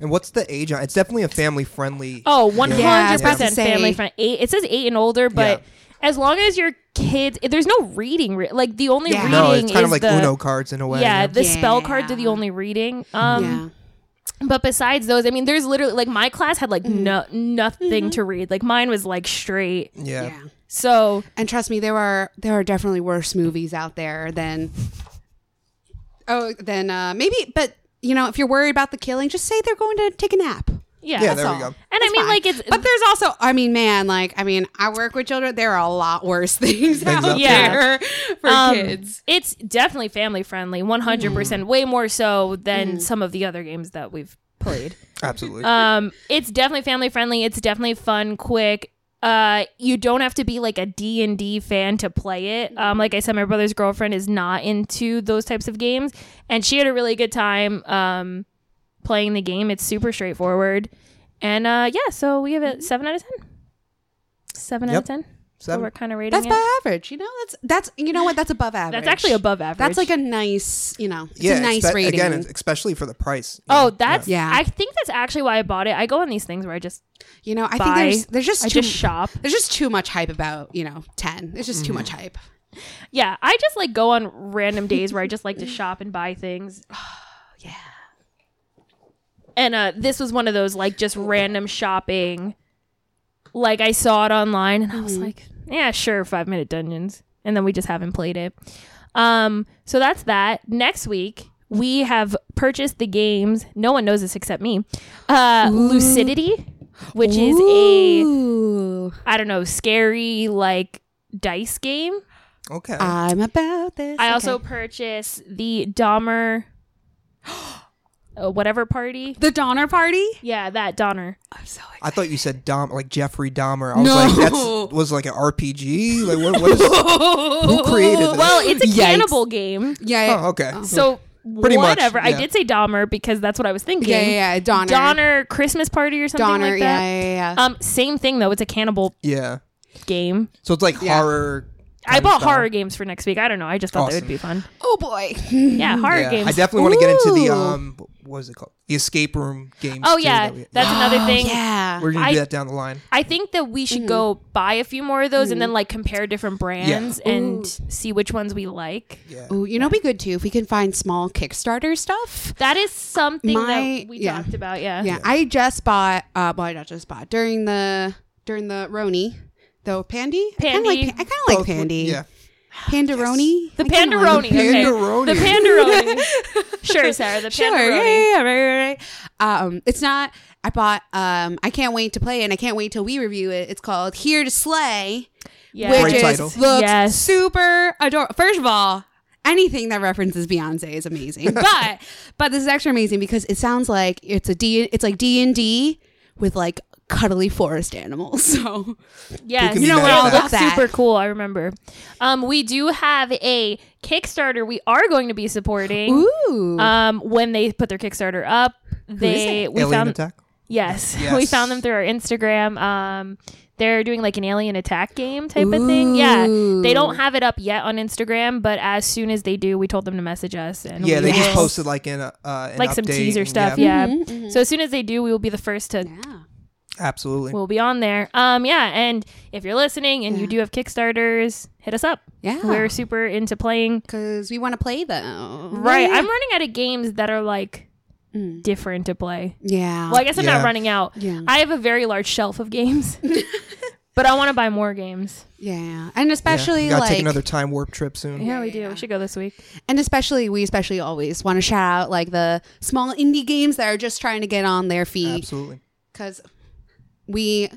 and what's the age on? It's definitely a family friendly. Oh, one Yeah, I was hundred about to percent family friendly. Eight. It says eight and older, but Yeah. as long as your kids, there's no reading. Re- like the only Yeah. reading no, it's kind is of like the Uno cards in a way. yeah, yeah. the spell cards are the only reading. Um, yeah. But besides those, I mean, there's literally like my class had like Mm-hmm. no nothing to read. Like mine was like straight. yeah. Yeah. So And trust me, there are there are definitely worse movies out there than oh than uh maybe but you know if you're worried about the killing, just say they're going to take a nap. Yeah, Yeah, there we go. And I mean, fine. like it's But there's also, I mean, man, like, I mean, I work with children. There are a lot worse things, out out there. there for um, kids. It's definitely family friendly, one hundred percent, way more so than some of the other games that we've played. Absolutely. um, it's definitely family friendly. It's definitely fun, quick. Uh, you don't have to be like a D and D fan to play it. Um, like I said, my brother's girlfriend is not into those types of games, and she had a really good time um playing the game. It's super straightforward, and uh, yeah, so we have a seven out of ten. Seven out of ten. So we're kind of rating That's it. about average. You know, that's that's you know what? That's above average. That's actually above average. That's like a nice, you know, it's yeah. a nice expe- rating. Again, especially for the price. Oh, know? that's Yeah. I think that's actually why I bought it. I go on these things where I just you know, I buy. think there's there's just I too just shop. there's just too much hype about you know ten. There's just too much hype. Yeah, I just like go on random days where I just like to shop and buy things. Yeah. And uh this was one of those like just random shopping. Like I saw it online and I was like, yeah, sure, 5 minute dungeons. And then we just haven't played it. Um so that's that. Next week we have purchased the games. No one knows this except me. Uh Lucidity, which is a Ooh. I don't know, scary like dice game. Okay. I'm about this. I Okay. also purchased the Dahmer, uh, whatever party. the Donner Party. Yeah, that Donner. I'm so excited. I thought you said Dom, like Jeffrey Dahmer. I was No. like, that's was like an RPG. Like, what? what is, who created this? Well, it's a Yikes. cannibal game. Yeah. oh, okay. So Pretty much, whatever. I did say Dahmer because that's what I was thinking. yeah, yeah, yeah. Donner. Donner Christmas party or something Donner. like that. yeah, yeah, yeah. Um, same thing though. It's a cannibal yeah. game. So it's like Yeah. horror. I bought style. horror games for next week. I don't know. I just thought they Awesome. would be fun. oh boy. Yeah, horror Yeah, games. I definitely want to get into the Ooh. um, what is it called? The escape room games. oh yeah, that we- that's another thing. yeah. We're gonna I- do that down the line. I think that we should go buy a few more of those and then like compare different brands and see which ones we like. Yeah. Ooh, you know, what'd be good too if we can find small Kickstarter stuff. That is something My- that we yeah. talked about. Yeah. Yeah, I just bought. Uh, well, I not just bought during the during the Roni, though Pandy. I kind of Pandy. like. I kind of like Both would- Pandy. Yeah. Pandaroni. The I kinda like- Pandaroni. okay. Pandaroni. The Pandaroni. sure, Sarah. The Sure. Pandaroni. Yeah, yeah, yeah, right, right, right. Um, it's not. I bought. Um, I can't wait to play, it and I can't wait till we review it. It's called Here to Slay, Yes. which Great is title. looks Yes. super adorable. First of all. Anything that references Beyonce is amazing, but but this is extra amazing because it sounds like it's a D. It's like D and D with like cuddly forest animals. So Yes. You know what? I'll It look looks super cool. I remember. Um, we do have a Kickstarter we are going to be supporting. ooh, Um, when they put their Kickstarter up, they we Alien found attack. yes, we found them through our Instagram. Um, they're doing like an alien attack game type of thing. Yeah, they don't have it up yet on Instagram, but as soon as they do, we told them to message us. And Yeah, we they just posted like in a uh, an like some teaser and stuff. Yeah, Yeah. Mhm, mhm. So as soon as they do, we will be the first to yeah. Absolutely. we'll be on there. Um, yeah, and if you're listening and you do have Kickstarters, hit us up. Yeah. We're super into playing. because we want to play though. Right, Yeah. I'm running out of games that are like Mm. different to play. Yeah. Well, I guess I'm Yeah. not running out. yeah. I have a very large shelf of games, but I want to buy more games. Yeah, and especially we gotta like take another time warp trip soon. Yeah, we do. We should go this week. and especially we especially always want to shout out like the small indie games that are just trying to get on their feet Absolutely. because we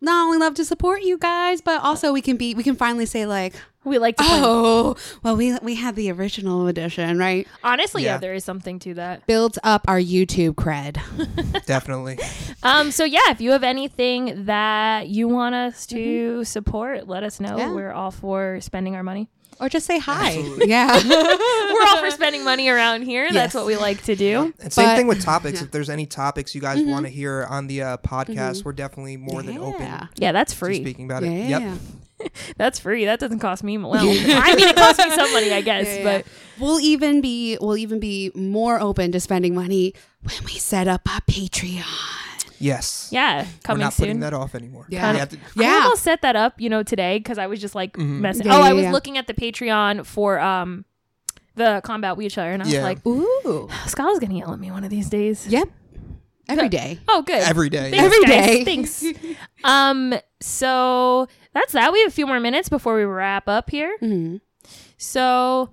not only love to support you guys, but also we can be we can finally say like, We like to play. oh, well we we had the original edition, right? Honestly, yeah. Yeah. there is something to that. Builds up our YouTube cred. Definitely. Um, so yeah, if you have anything that you want us to support, let us know. Mm-hmm. Yeah. We're all for spending our money. Or just say hi. Absolutely. Yeah. We're all for spending money around here. Yes. That's what we like to do. And same But- thing with topics. yeah. If there's any topics you guys want to hear on the uh, podcast, we're definitely more than open Yeah. Yeah, that's to free. speaking about Yeah. it. Yep. That's free. That doesn't cost me. Well, I mean, it costs me some money, I guess, Yeah, yeah, but we'll even be we'll even be more open to spending money when we set up our Patreon. Yes. yeah, coming We're coming not soon. putting that off anymore. Yeah. We have to- I Yeah. almost set that up, you know, today because I was just like messing. Yeah, oh, yeah, I was yeah. looking at the Patreon for um the combat wheelchair, and I was like, Ooh. Skylar's gonna yell at me one of these days. Yep. Every day. Oh, good. Every day. Thanks, Every guys. day. Thanks. um. So that's that. We have a few more minutes before we wrap up here. Mm-hmm. So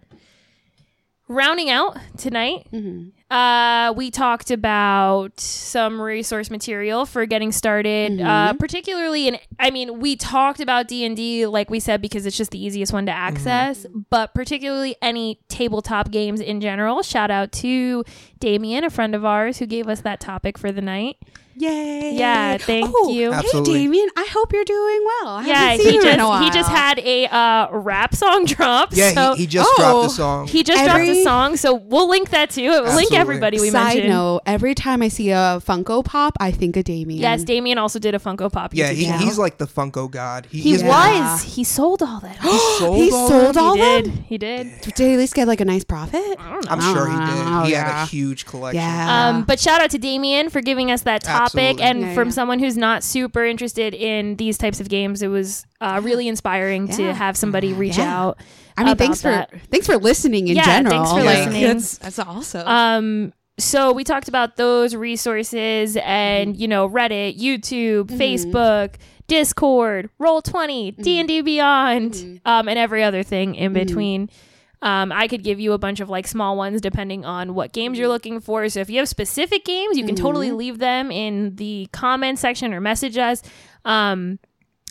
rounding out tonight, Mm-hmm. Uh, we talked about some resource material for getting started. Uh, Mm-hmm. particularly in, I mean, we talked about D and D, like we said, because it's just the easiest one to access. But particularly any tabletop games in general. Shout out to Damien, a friend of ours, who gave us that topic for the night. Yay. Yeah, thank oh, you. Absolutely. Hey, Damien, I hope you're doing well. I Yeah, seen he you just in a while. he just had a uh, rap song drop. Yeah, so he, he just Oh. dropped the song. he just Every- dropped a song, so we'll link that too. We'll link Absolutely. everybody we Side mentioned. note, every time I see a Funko Pop, I think of Damien. Yes, Damien also did a Funko Pop. yeah, he, he's like the Funko god. He, he is Yeah. was. He sold all that. sold he all sold that? all he that? did. He did. Did he at least get like a nice profit? I don't know. I'm sure he did. Oh, he yeah. had a huge collection. Yeah. Um, but shout out to Damien for giving us that topic, Absolutely. and Yeah, from yeah. someone who's not super interested in these types of games, it was uh, really inspiring to have somebody reach Yeah. out. I mean, about thanks that. for thanks for listening in Yeah, general. thanks for Like, listening. That's, that's awesome. Um, so we talked about those resources and you know Reddit, YouTube, Facebook, Discord, Roll 20 D and D Beyond, um, and every other thing in between. Um, I could give you a bunch of like small ones depending on what games you're looking for. So if you have specific games, you can totally leave them in the comment section or message us. Um,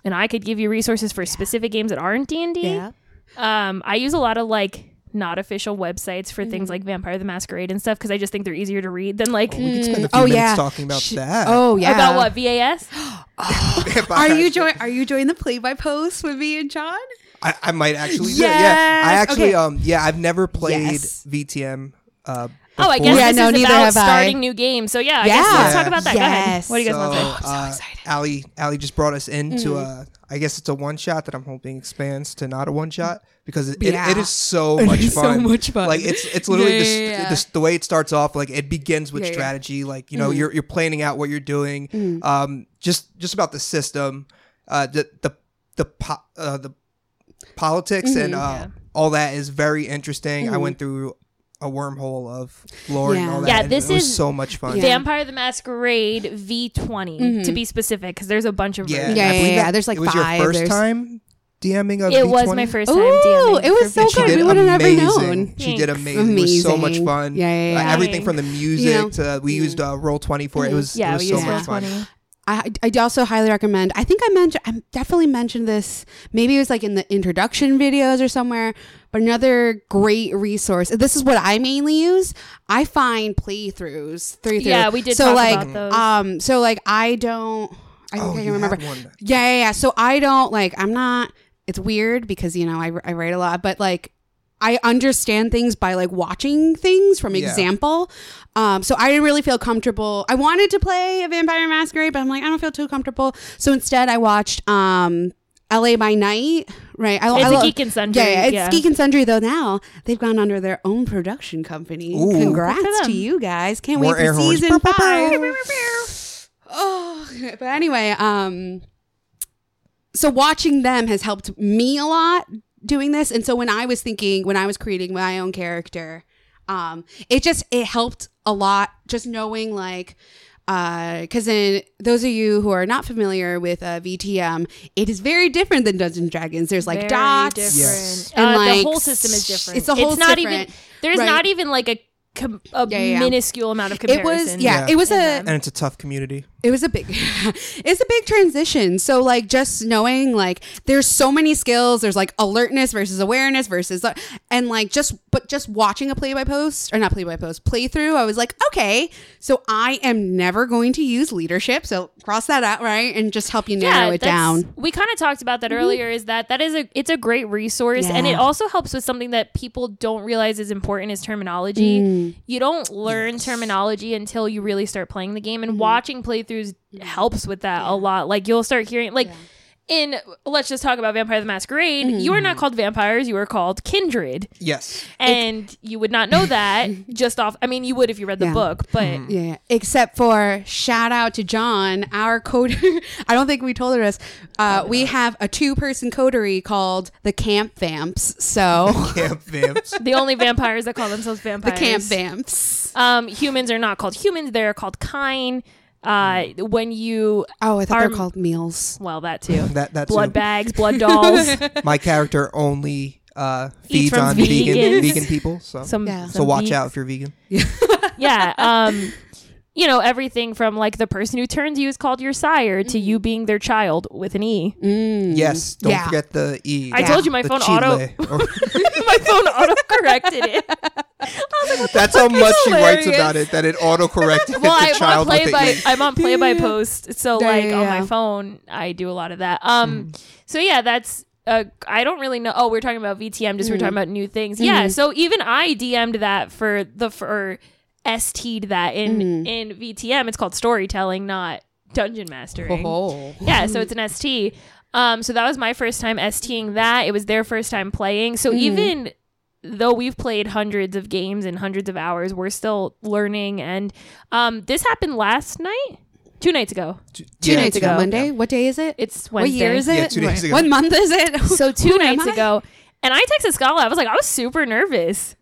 and I could give you resources for specific games that aren't D and D. yeah. Um, I use a lot of like not official websites for things like Vampire the Masquerade and stuff because I just think they're easier to read than like We could spend a few Oh, minutes yeah. talking about Sh- that. Oh yeah. about what VAS. Are you join? Are you joining the play by post with me and John? I, I might actually. do it, Yeah, I actually. Okay. Um. Yeah, I've never played Yes. VTM. Uh, Oh, I guess Yeah, this no, is neither about have I. starting new games. So yeah, I guess let's talk about that. Go ahead. Yes. What do you guys so, want to say? I'm so uh, excited. Ali, Ali just brought us into Mm. uh I guess it's a one shot that I'm hoping expands to not a one shot because it, Yeah. it, it is so It much is so fun. much fun. Like it's it's literally Yeah, this, yeah, yeah. this the way it starts off. Like it begins with Yeah, yeah. strategy. Like you know Mhm. you're you're planning out what you're doing. Mm. Um, just just about the system, uh, the the the po- uh, the politics and Mhm. uh, Yeah. all that is very interesting. I Mhm. went through a wormhole of lore and all that. Yeah, and this was is- so much fun. Yeah. Vampire the Masquerade V20 Mhm. to be specific because there's a bunch of Yeah, versions. Yeah, I yeah, yeah. There's like it was five. your first There's- time DMing a It was V20? my first time Ooh, it was so good. We would have never amazing. known. She did Thanks. amazing. It was so much fun. Yeah, yeah, Like, yeah. everything from the music know? to we used uh, Roll Twenty for it. It Mhm. was Yeah, it was so much Roll fun. 20. I, I also highly recommend. I think I mentioned, I definitely mentioned this. Maybe it was like in the introduction videos or somewhere. But another great resource. This is what I mainly use. I find playthroughs through. through. Yeah, we did So talk like, about those. um, so like I don't. I think Oh, I can you remember. one. Yeah, yeah, yeah. So I don't like. I'm not. It's weird because you know I, I write a lot, but like I understand things by like watching things from Yeah. example. Um, so I didn't really feel comfortable. I wanted to play a Vampire Masquerade, but I'm like I don't feel too comfortable. So instead, I watched um, L.A. by Night. Right, I, It's I a Geek and Sundry. Yeah, yeah, it's yeah. Geek and Sundry though. Now they've gone under their own production company. Ooh. Congrats to you guys! Can't More wait for season Bow, bow, five. Oh, but anyway, um, so watching them has helped me a lot doing this, and so when I was thinking, when I was creating my own character, um, it just it helped a lot just knowing like. because in those of you who are not familiar with uh, VTM, it is very different than Dungeons and Dragons. There's like Very dots. different. Yes. And, Uh, like, the whole system is different. it's the whole not different, even. There's right. not even like a com- a Yeah, yeah. minuscule amount of comparison. It was yeah, Yeah. it was in a them. and it's a tough community. It was a big it's a big transition so like just knowing like there's so many skills there's like alertness versus awareness versus and like just but just watching a play by post or not play by post playthrough i was like okay so i am never going to use leadership so cross that out right and just help you narrow it down We kind of talked about that earlier. Is that that is a it's a great resource, and it also helps with something that people don't realize is important is terminology. Mm. You don't learn terminology until you really start playing the game, and Mm-hmm. watching playthroughs helps with that a lot. Like you'll start hearing like. In let's just talk about Vampire the Masquerade. Mm-hmm. You are not called vampires. You are called kindred, Yes. and you would not know that just off. I mean, you would if you read the Yeah. book, but yeah except for shout out to john our coder i don't think we told her this uh, we have a two-person coterie called the camp vamps so Camp vamps. the only vampires that call themselves vampires. the camp vamps Um, humans are not called humans; they're called kine. Uh, when you oh i thought Our- they're called meals well, that too. That that's blood bags, blood dolls, my character only uh, feeds on vegan vegans. vegan people. So some. Yeah. so some watch beets. out if you're vegan. Yeah. Um, you know everything from like the person who turns you is called your sire to you being their child with an e. Mm. Yes. Don't Yeah. forget the e. I told you my the phone chile. auto. Or- My phone auto corrected it. that's how much she writes about it that it auto corrected well, the I'm on child play with by the e. I'm on play by post, so Yeah, like yeah, on my phone, I do a lot of that. Um, so yeah, that's uh, I don't really know. Oh, we're talking about VTM, just we're talking about new things. Yeah, so even I DM'd that for the for ST'd that in in VTM. It's called storytelling, not dungeon mastering. Oh. Yeah, so it's an ST. Um, so that was my first time STing that. It was their first time playing. So even though we've played hundreds of games and hundreds of hours, we're still learning. And um, this happened last night, two nights ago. Two Yeah, nights ago. ago. Monday. What day is it? It's Wednesday. what year is it? Yeah, two days ago. What month is it? So two Who nights ago, and I texted Scala. I was like, I was super nervous.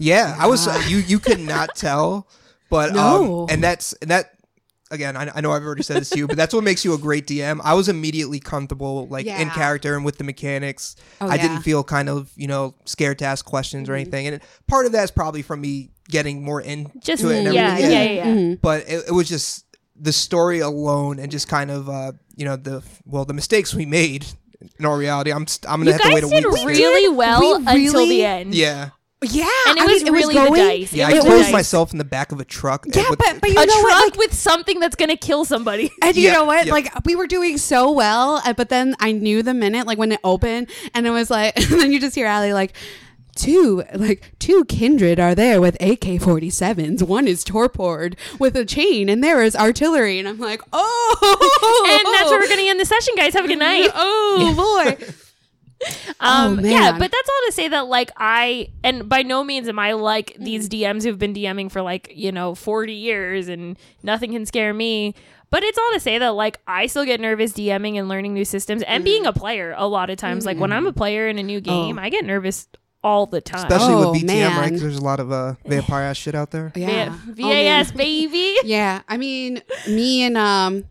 Yeah, I was. Uh, you you could not tell, but No. um, and that's and that. Again, I, I know I've already said this to you, but that's what makes you a great DM. I was immediately comfortable, like in character and with the mechanics. Oh, I yeah. didn't feel kind of you know scared to ask questions or anything, and part of that is probably from me getting more into Just it. And yeah, everything. yeah, yeah, yeah. Mm-hmm. but it, it was just the story alone and just kind of uh you know the well the mistakes we made in all reality i'm st- i'm gonna You have to wait guys a did week to- really well We until the end. yeah Yeah, And it I was mean, really going, the dice. yeah It i was closed dice. myself in the back of a truck Yeah, with- but but you a know truck what? Like, with something that's gonna kill somebody. and you Yeah, know what? yeah. Like we were doing so well, uh, but then I knew the minute, like when it opened, and it was like, and then you just hear Allie like. Two like two kindred are there with AK forty sevens. One is torpored with a chain, and there is artillery. And I'm like, oh, and that's where we're gonna end the session, guys. Have a good night. Oh boy, Um, Oh, yeah, but that's all to say that like I and by no means am I like these Mm. DMs who've been DMing for like you know forty years and nothing can scare me. But it's all to say that like I still get nervous DMing and learning new systems and being a player a lot of times. Like when I'm a player in a new game, Mm. Oh. I get nervous all the time. especially Oh, with VTM, right? Because there's a lot of uh, vampire ass shit out there. yeah, V- Oh. VAS baby. Yeah, I mean, me and um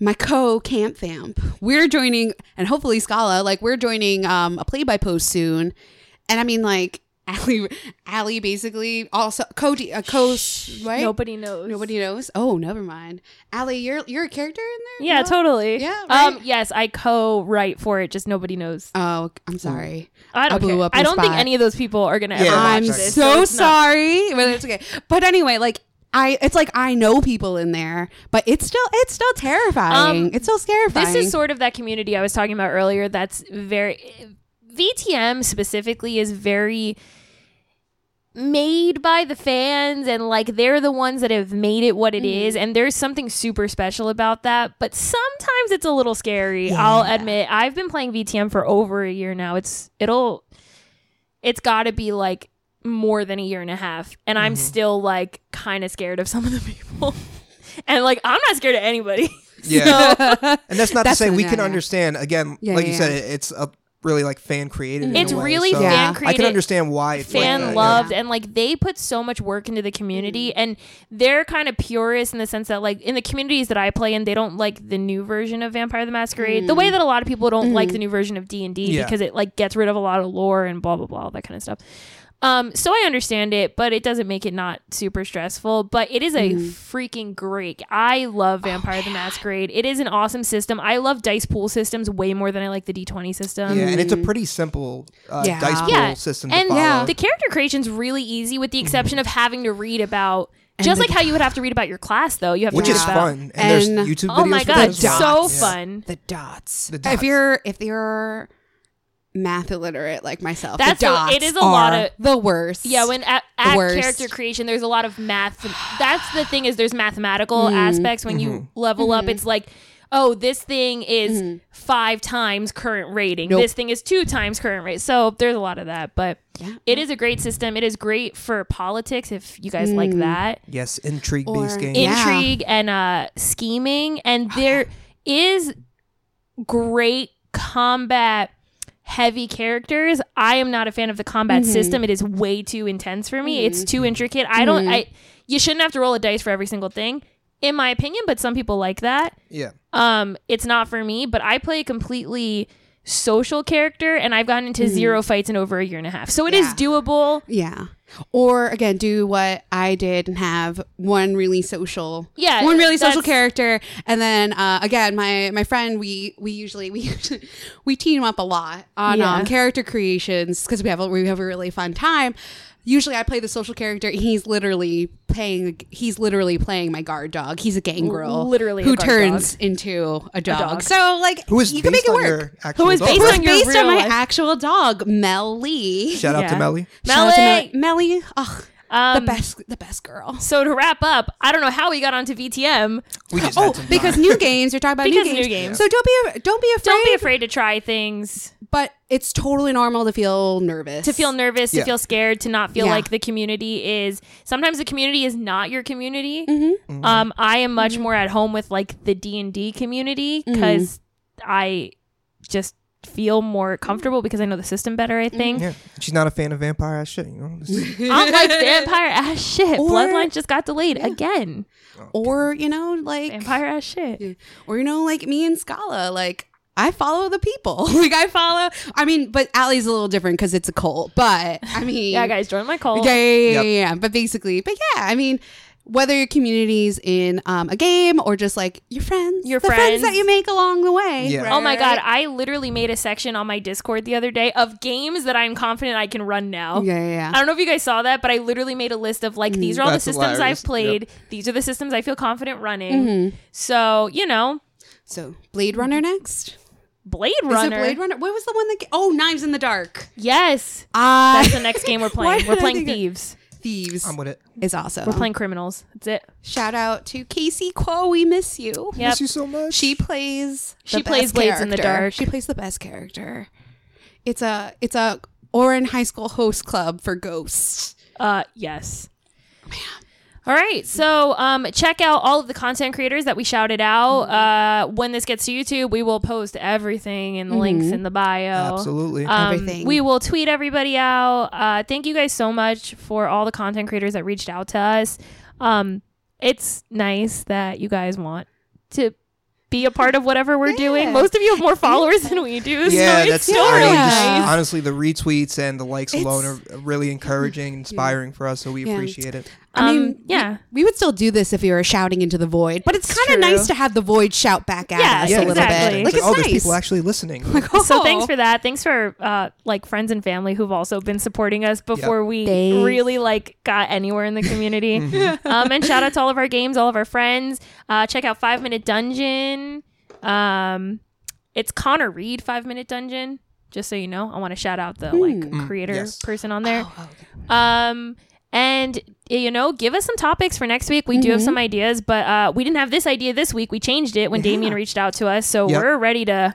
my co camp vamp, we're joining, and hopefully Scala, like we're joining um a play by post soon, and I mean like Allie, Allie basically also co a co right. Nobody knows. Nobody knows. Oh, never mind. Allie, you're you're a character in there. Yeah, No? totally. Yeah, Um. Yes, I co-write for it. Just nobody knows. Oh, I'm sorry. I don't I blew care. up I don't think any of those people are gonna Yeah, ever watch I'm this. so it's not- sorry, but it's okay. But anyway, like I, it's like I know people in there, but it's still it's still terrifying. Um, it's still terrifying. This is sort of that community I was talking about earlier. That's very VTM specifically is very made by the fans and like they're the ones that have made it what it is and there's something super special about that but sometimes it's a little scary i'll admit i've been playing vtm for over a year now it's it'll it's got to be like more than a year and a half and i'm still like kind of scared of some of the people and like i'm not scared of anybody Yeah, and that's not That's to say we yeah, can yeah. understand. Again, Yeah, like yeah, you said, yeah. it- it's a really like fan created. in It's a way, really so fan created. I can understand why it's like fan that, yeah. loved and like they put so much work into the community Mm-hmm. and they're kind of purists in the sense that like in the communities that I play in they don't like the new version of Vampire the Masquerade the Mm. way that a lot of people don't like Mm-hmm. the new version of D&D Yeah. because it like gets rid of a lot of lore and blah blah blah all that kind of stuff um so I understand it but it doesn't make it not super stressful but it is a Mm-hmm. freaking great I love Oh, Vampire the Masquerade it is an awesome system I love dice pool systems way more than I like the D20 system Yeah, and it's a pretty simple uh, Yeah. dice pool yeah. system and follow. Yeah. the character creation's really easy with the exception of having to read about just the like how you would have to read about your class though you have which to read is about fun. And, there's And- YouTube videos oh my for god that as dots. well. so Yeah. fun The dots. The dots. If you're if you're math illiterate like myself, That's the a- dots it is a lot are of- the worst. yeah when at, at character creation there's a lot of math that's the thing is there's mathematical Mm-hmm. aspects when you level up it's like oh this thing is five times current rating Mm-hmm. Nope. this thing is two times current rate so there's a lot of that but Yeah. it is a great system it is great for politics if you guys like that Yes, intrigue Or- based games. Yeah. intrigue and uh scheming and there is great combat heavy characters i am not a fan of the combat mm-hmm. system. It is way too intense for me. It's too mm-hmm. intricate. I don't i mm-hmm. you shouldn't have to roll a dice for every single thing in my opinion but some people like that. Yeah. um it's not for me but i play completely social character and i've gotten into zero fights in over a year and a half so it is Yeah. doable Yeah. Or again, do what I did and have one really social, Yeah, one really social character, and then uh, again, my my friend, we we usually we we team up a lot on Yeah. um, character creations because we have a, we have a really fun time. Usually, I play the social character. He's literally playing. He's literally playing my guard dog. He's a gangrel, Literally who guard turns into a dog. dog. So like, Who is you can make based it on work. Who is based Who's on your based on my life- actual dog, Mel Lee. Shout out to Yeah. Melly. Shout out to Melly. Melly. Melly. Ugh, Um, the best, the best girl. so to wrap up i don't know how we got onto vtm We just Oh, because new games. You're talking about Because new new games. games. So don't be don't be afraid. don't be afraid to try things But it's totally normal to feel nervous. to feel nervous to feel scared to not feel Yeah. like the community is sometimes the community is not your community Mm-hmm. um i am much more at home with like the d&d community because i just feel more comfortable because i know the system better i mm-hmm. think Yeah, she's not a fan of vampire ass shit. You know, i'm like vampire ass shit Or- bloodline just got delayed again oh. or you know, like vampire ass shit or you know, like me and Scala, like I follow the people. like I follow. I mean, but Allie's a little different because it's a cult. But I mean, yeah guys join my cult Yeah, yeah, yeah, Yep. yeah, yeah. But basically, but yeah, I mean, whether your community's in um, a game or just like your friends, Your the friends. that you make along the way. Yeah. Oh my god. I literally made a section on my Discord the other day of games that I'm confident I can run now. Yeah, yeah, yeah. I don't know if you guys saw that, but I literally made a list of like these are all the systems hilarious. I've played. These are the systems I feel confident running. So, you know, So Blade Runner next. Blade Is it Runner. Blade Runner? What was the one that? Ga- oh, Knives in the Dark. Yes. Ah, That's the next game we're playing. We're playing Thieves. that- Thieves. Thieves I'm with it. is awesome. We're playing criminals. That's it. Shout out to Casey Quo. We miss you. Yep. Miss you so much. She plays. the She plays best Blades in the. Dark. She plays the best character. It's a it's a Ouran High School host club for ghosts. Uh yes. All right, so um, check out all of the content creators that we shouted out. Uh, when this gets to YouTube, we will post everything in the links in the bio. Absolutely. Um, Everything. We will tweet everybody out. Uh, thank you guys so much for all the content creators that reached out to us. Um, it's nice that you guys want to be a part of whatever we're doing. Most of you have more followers than we do. yeah, so it's that's still really just- nice. honestly the retweets and the likes alone are really encouraging, inspiring for us. So we Yeah. appreciate it. I mean, Um, yeah. we, we would still do this if you were shouting into the void, but it's kind of nice to have the void shout back at Yeah, us Yeah, a little exactly. bit. Like It's it's oh, nice. there's people actually listening. So Oh. So thanks for that. Thanks for uh, like friends and family who've also been supporting us before we Thanks. really like got anywhere in the community. um, and shout out to all of our games, all of our friends. Uh, check out Five Minute Dungeon. Um, it's Connor Reid Five Minute Dungeon. Just so you know, I want to shout out the like creator yes. person on there. Oh, Um, and you know, give us some topics for next week. We do have some ideas, but uh, we didn't have this idea this week. We changed it when Damien reached out to us, so Yep. we're ready to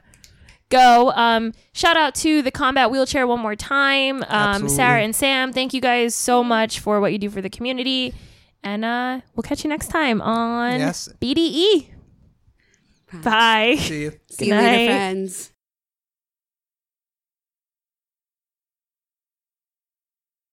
go. Um, shout out to the combat wheelchair one more time. Um, Absolutely. Sarah and Sam, thank you guys so much for what you do for the community, and uh, we'll catch you next time on Yes. BDE. Bye. See you. See Good you later, friends.